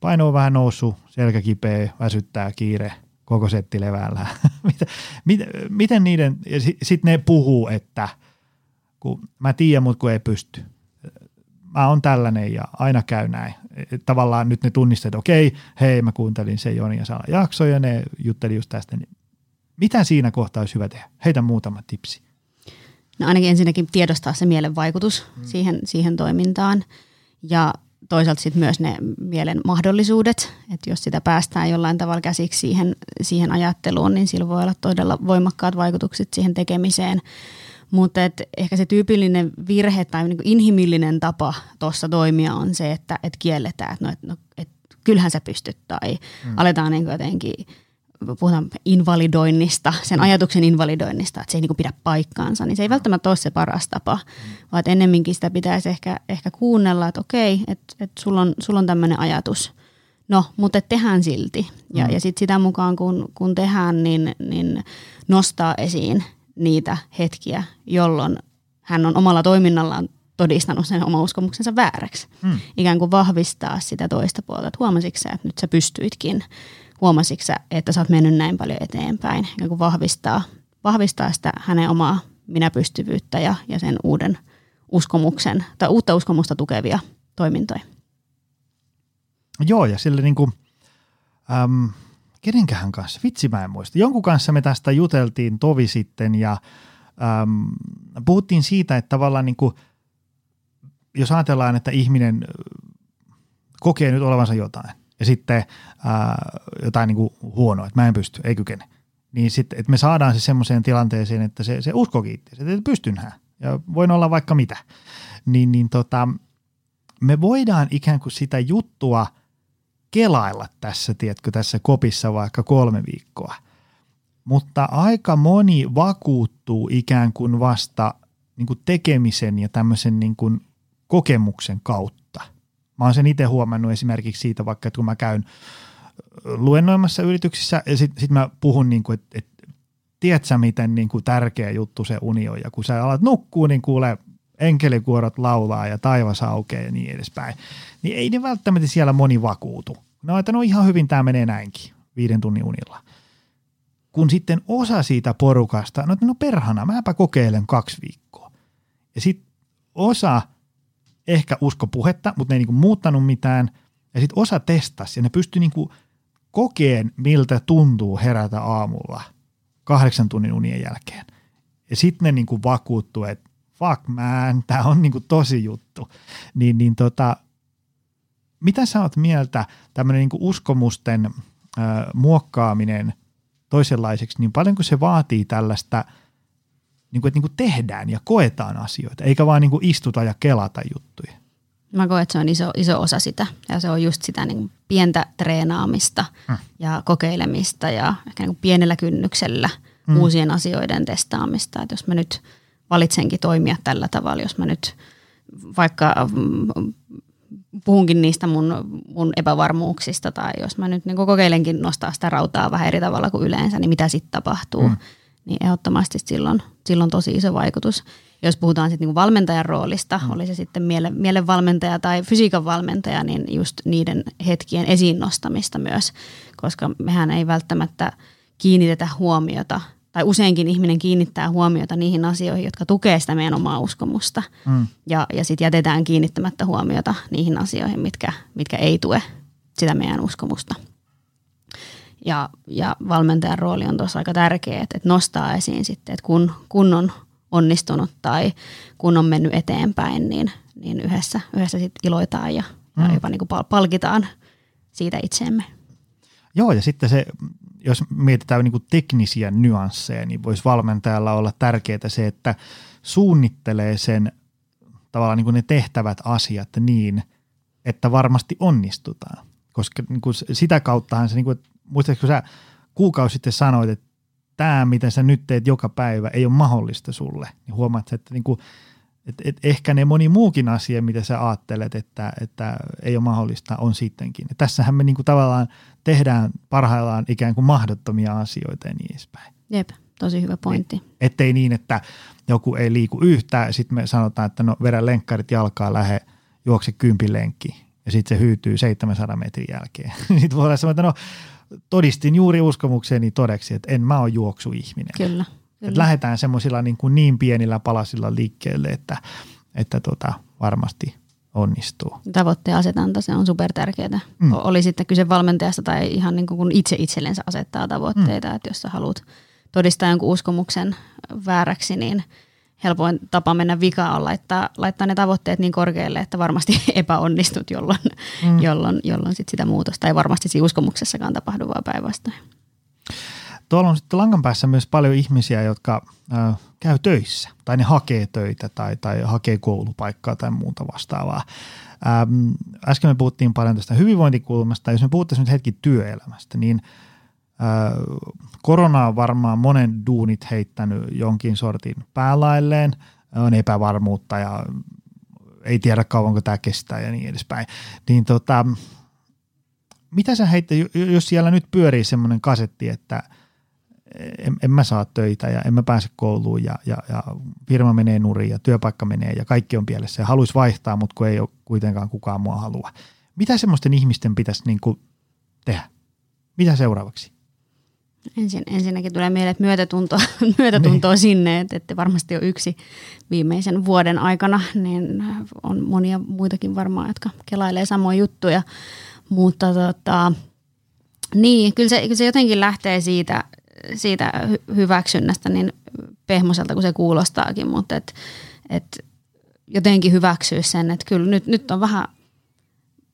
[SPEAKER 2] paino on vähän noussut, selkä kipeä, väsyttää, kiire, koko setti levällä. [laughs] miten, miten niiden, sitten sit ne puhuu, että kun mä tiedän, mutta kun ei pysty. Mä oon tällainen ja aina käy näin. Tavallaan nyt ne tunnistaa, että okei, hei mä kuuntelin se Joni ja Sala jakso ja ne jutteli just tästä. Niin mitä siinä kohtaa olisi hyvä tehdä? Heitä muutama tipsi.
[SPEAKER 3] No ainakin ensinnäkin tiedostaa se mielen vaikutus mm. siihen, siihen toimintaan ja toisaalta sitten myös ne mielen mahdollisuudet, että jos sitä päästään jollain tavalla käsiksi siihen, siihen ajatteluun, niin sillä voi olla todella voimakkaat vaikutukset siihen tekemiseen. Mutta ehkä se tyypillinen virhe tai niin inhimillinen tapa tuossa toimia on se, että et kielletään, että no, et, no, et, kyllähän sä pystyt tai mm. aletaan niin jotenkin – puhutaan invalidoinnista, sen mm. ajatuksen invalidoinnista, että se ei niin pidä paikkaansa, niin se ei välttämättä ole se paras tapa, mm. vaan että ennemminkin sitä pitäisi ehkä, ehkä kuunnella, että okei, että, että sulla on, sulla on tämmöinen ajatus, no, mutta tehdään silti. Ja, mm. ja sitten sitä mukaan, kun, kun tehdään, niin, niin nostaa esiin niitä hetkiä, jolloin hän on omalla toiminnallaan todistanut sen oma uskomuksensa vääräksi. Mm. Ikään kuin vahvistaa sitä toista puolta, että huomasitko sä, että nyt sä pystyitkin huomasitko sä, että sä oot mennyt näin paljon eteenpäin, ja kun vahvistaa, vahvistaa sitä hänen omaa minäpystyvyyttä ja, ja sen uuden uskomuksen tai uutta uskomusta tukevia toimintoja.
[SPEAKER 2] Joo, ja sille niin kuin, äm, kenenkähän kanssa, vitsi mä en muista. Jonkun kanssa me tästä juteltiin tovi sitten ja äm, puhuttiin siitä, että tavallaan niin kuin, jos ajatellaan, että ihminen kokee nyt olevansa jotain ja sitten ää, jotain niin kuin huonoa, että mä en pysty, ei kykene, niin sitten, että me saadaan se semmoiseen tilanteeseen, että se, se usko kiitti, että pystynhän ja voin olla vaikka mitä, niin, niin tota, me voidaan ikään kuin sitä juttua kelailla tässä, tiedätkö, tässä kopissa vaikka kolme viikkoa. Mutta aika moni vakuuttuu ikään kuin vasta niin kuin tekemisen ja tämmöisen niin kuin kokemuksen kautta. Mä oon sen itse huomannut esimerkiksi siitä vaikka, että kun mä käyn luennoimassa yrityksissä ja sitten sit mä puhun niin kuin, että, että tiedätkö miten niin kuin tärkeä juttu se uni on ja kun sä alat nukkuu, niin kuule enkelikuorot laulaa ja taivas aukeaa ja niin edespäin. Niin ei ne välttämättä siellä moni vakuutu. No, että no ihan hyvin tämä menee näinkin viiden tunnin unilla. Kun sitten osa siitä porukasta, no, no perhana, mäpä kokeilen kaksi viikkoa. Ja sitten osa ehkä usko puhetta, mutta ne ei niinku muuttanut mitään. Ja sitten osa testasi ja ne pystyi niinku kokeen, miltä tuntuu herätä aamulla kahdeksan tunnin unien jälkeen. Ja sitten ne niinku vakuuttuu, että fuck man, tämä on niinku tosi juttu. Niin, niin tota, mitä sä oot mieltä tämmöinen niinku uskomusten äh, muokkaaminen toisenlaiseksi, niin paljonko se vaatii tällaista, niin kuin, että niin kuin tehdään ja koetaan asioita, eikä vaan niin kuin istuta ja kelata juttuja?
[SPEAKER 3] Mä koen, että se on iso, iso osa sitä ja se on just sitä niin pientä treenaamista hmm. ja kokeilemista ja ehkä niin pienellä kynnyksellä hmm. uusien asioiden testaamista. Että jos mä nyt valitsenkin toimia tällä tavalla, jos mä nyt vaikka mm, puhunkin niistä mun, mun epävarmuuksista tai jos mä nyt niin kokeilenkin nostaa sitä rautaa vähän eri tavalla kuin yleensä, niin mitä sitten tapahtuu, mm. niin ehdottomasti silloin, silloin tosi iso vaikutus. Jos puhutaan sitten niin valmentajan roolista, mm. oli se sitten miele, mielenvalmentaja tai fysiikan valmentaja, niin just niiden hetkien esiin nostamista myös, koska mehän ei välttämättä kiinnitetä huomiota – tai useinkin ihminen kiinnittää huomiota niihin asioihin, jotka tukee sitä meidän omaa uskomusta. Mm. Ja, ja sitten jätetään kiinnittämättä huomiota niihin asioihin, mitkä, mitkä ei tue sitä meidän uskomusta. Ja, ja valmentajan rooli on tuossa aika tärkeä, että, että nostaa esiin sitten, että kun, kun on onnistunut tai kun on mennyt eteenpäin, niin, niin yhdessä, yhdessä sitten iloitaan ja, mm. ja jopa niin kuin palkitaan siitä itseemme.
[SPEAKER 2] Joo, ja sitten se jos mietitään niin kuin teknisiä nyansseja, niin voisi valmentajalla olla tärkeää se, että suunnittelee sen tavallaan niin kuin ne tehtävät asiat niin, että varmasti onnistutaan. Koska niin kuin sitä kauttahan se, niin kuin, muistatko sä kuukausi sitten sanoit, että tämä, mitä sä nyt teet joka päivä, ei ole mahdollista sulle. Niin huomaat, että niin kuin, et, et ehkä ne moni muukin asia, mitä sä ajattelet, että, että ei ole mahdollista, on sittenkin. Et tässähän me niinku tavallaan tehdään parhaillaan ikään kuin mahdottomia asioita ja niin edespäin.
[SPEAKER 3] Jep, tosi hyvä pointti. Et,
[SPEAKER 2] ettei niin, että joku ei liiku yhtään ja sitten me sanotaan, että no vedä lenkkarit jalkaa, lähde juokse kympilenkki ja sitten se hyytyy 700 metrin jälkeen. sitten [laughs] voi olla että no todistin juuri uskomukseni todeksi, että en mä ole juoksuihminen.
[SPEAKER 3] Kyllä.
[SPEAKER 2] Että lähdetään semmoisilla niin, kuin niin pienillä palasilla liikkeelle, että, että tota, varmasti onnistuu.
[SPEAKER 3] Tavoitteen asetanta, se on super tärkeää. Mm. Oli sitten kyse valmentajasta tai ihan niin kuin kun itse itsellensä asettaa tavoitteita, mm. että jos sä haluat todistaa jonkun uskomuksen vääräksi, niin helpoin tapa mennä vikaan on laittaa, laittaa ne tavoitteet niin korkealle, että varmasti [laughs] epäonnistut, jolloin, mm. jolloin, jolloin sit sitä muutosta ei varmasti siinä uskomuksessakaan tapahdu, vaan päinvastoin.
[SPEAKER 2] Tuolla on sitten langan päässä myös paljon ihmisiä, jotka äh, käy töissä tai ne hakee töitä tai, tai hakee koulupaikkaa tai muuta vastaavaa. Ähm, äsken me puhuttiin paljon tästä hyvinvointikulmasta. Jos me puhuttaisiin nyt hetki työelämästä, niin äh, korona on varmaan monen duunit heittänyt jonkin sortin päälailleen. On epävarmuutta ja ei tiedä kauanko tämä kestää ja niin edespäin. Niin tota, mitä sä heitte, jos siellä nyt pyörii semmoinen kasetti, että – en, en mä saa töitä ja en mä pääse kouluun ja, ja, ja firma menee nurin ja työpaikka menee ja kaikki on pielessä ja haluaisi vaihtaa, mutta kun ei ole kuitenkaan kukaan mua halua. Mitä semmoisten ihmisten pitäisi niin kuin tehdä? Mitä seuraavaksi?
[SPEAKER 3] Ensin, ensinnäkin tulee mieleen, että myötätuntoa, [laughs] myötätuntoa niin. sinne, että, että varmasti on yksi viimeisen vuoden aikana, niin on monia muitakin varmaan, jotka kelailee samoja juttuja. Mutta tota, Niin, kyllä se, kyllä se jotenkin lähtee siitä, siitä hyväksynnästä niin pehmoselta kuin se kuulostaakin, mutta et, et jotenkin hyväksyä sen, että kyllä nyt, nyt on vähän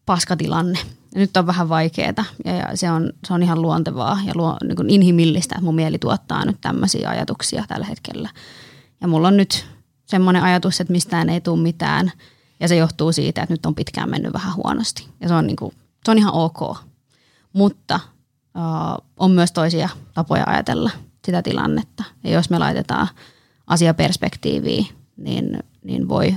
[SPEAKER 3] paskatilanne. Ja nyt on vähän vaikeaa ja, ja se, on, se on ihan luontevaa ja luo, niin kuin inhimillistä, että mun mieli tuottaa nyt tämmöisiä ajatuksia tällä hetkellä. Ja mulla on nyt semmoinen ajatus, että mistään ei tule mitään ja se johtuu siitä, että nyt on pitkään mennyt vähän huonosti. Ja se on, niin kuin, se on ihan ok. Mutta on myös toisia tapoja ajatella sitä tilannetta. Ja jos me laitetaan asia perspektiiviin, niin, niin voi,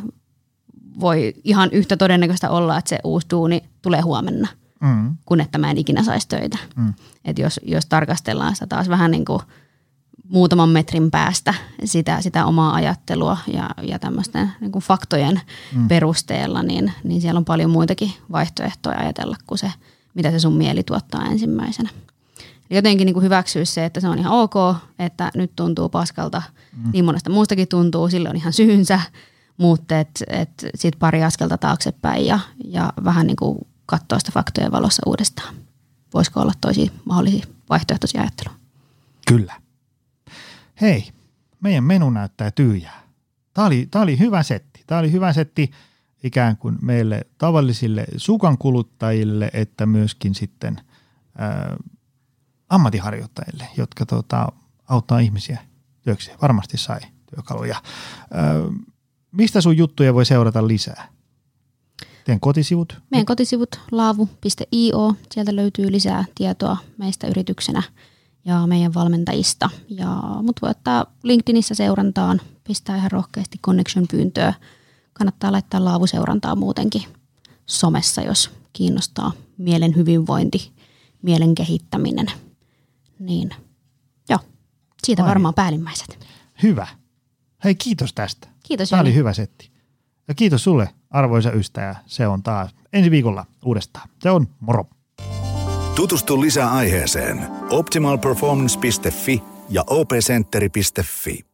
[SPEAKER 3] voi ihan yhtä todennäköistä olla, että se uusi duuni tulee huomenna, mm. kun että mä en ikinä saisi töitä. Mm. Et jos, jos tarkastellaan sitä taas vähän niin kuin muutaman metrin päästä sitä, sitä omaa ajattelua ja, ja tämmöisten niin kuin faktojen mm. perusteella, niin, niin siellä on paljon muitakin vaihtoehtoja ajatella kuin se, mitä se sun mieli tuottaa ensimmäisenä. Jotenkin niin kuin hyväksyä se, että se on ihan ok, että nyt tuntuu paskalta, mm. niin monesta muustakin tuntuu, sille on ihan syynsä, mutta et, et sitten pari askelta taaksepäin ja, ja vähän niin kuin katsoa sitä faktojen valossa uudestaan. Voisiko olla toisia mahdollisia vaihtoehtoisia ajattelua?
[SPEAKER 2] Kyllä. Hei, meidän menu näyttää tyhjää. Tämä oli, tämä oli hyvä setti. Tämä oli hyvä setti ikään kuin meille tavallisille sukan kuluttajille, että myöskin sitten ää, ammattiharjoittajille, jotka tota, auttaa ihmisiä työkseen. Varmasti sai työkaluja. Ää, mistä sun juttuja voi seurata lisää? Teidän kotisivut?
[SPEAKER 3] Meidän kotisivut laavu.io. Sieltä löytyy lisää tietoa meistä yrityksenä ja meidän valmentajista. Ja mut voi ottaa LinkedInissä seurantaan, pistää ihan rohkeasti connection-pyyntöä. Kannattaa laittaa laavuseurantaa muutenkin somessa, jos kiinnostaa mielen hyvinvointi, mielen kehittäminen. Niin joo, siitä Vai. varmaan päällimmäiset.
[SPEAKER 2] Hyvä. Hei, kiitos tästä.
[SPEAKER 3] Kiitos
[SPEAKER 2] Tämä oli hyvä setti. Ja kiitos sulle, arvoisa ystävä. Se on taas ensi viikolla uudestaan. Se on moro.
[SPEAKER 1] Tutustu lisää aiheeseen optimalperformance.fi ja opcenteri.fi.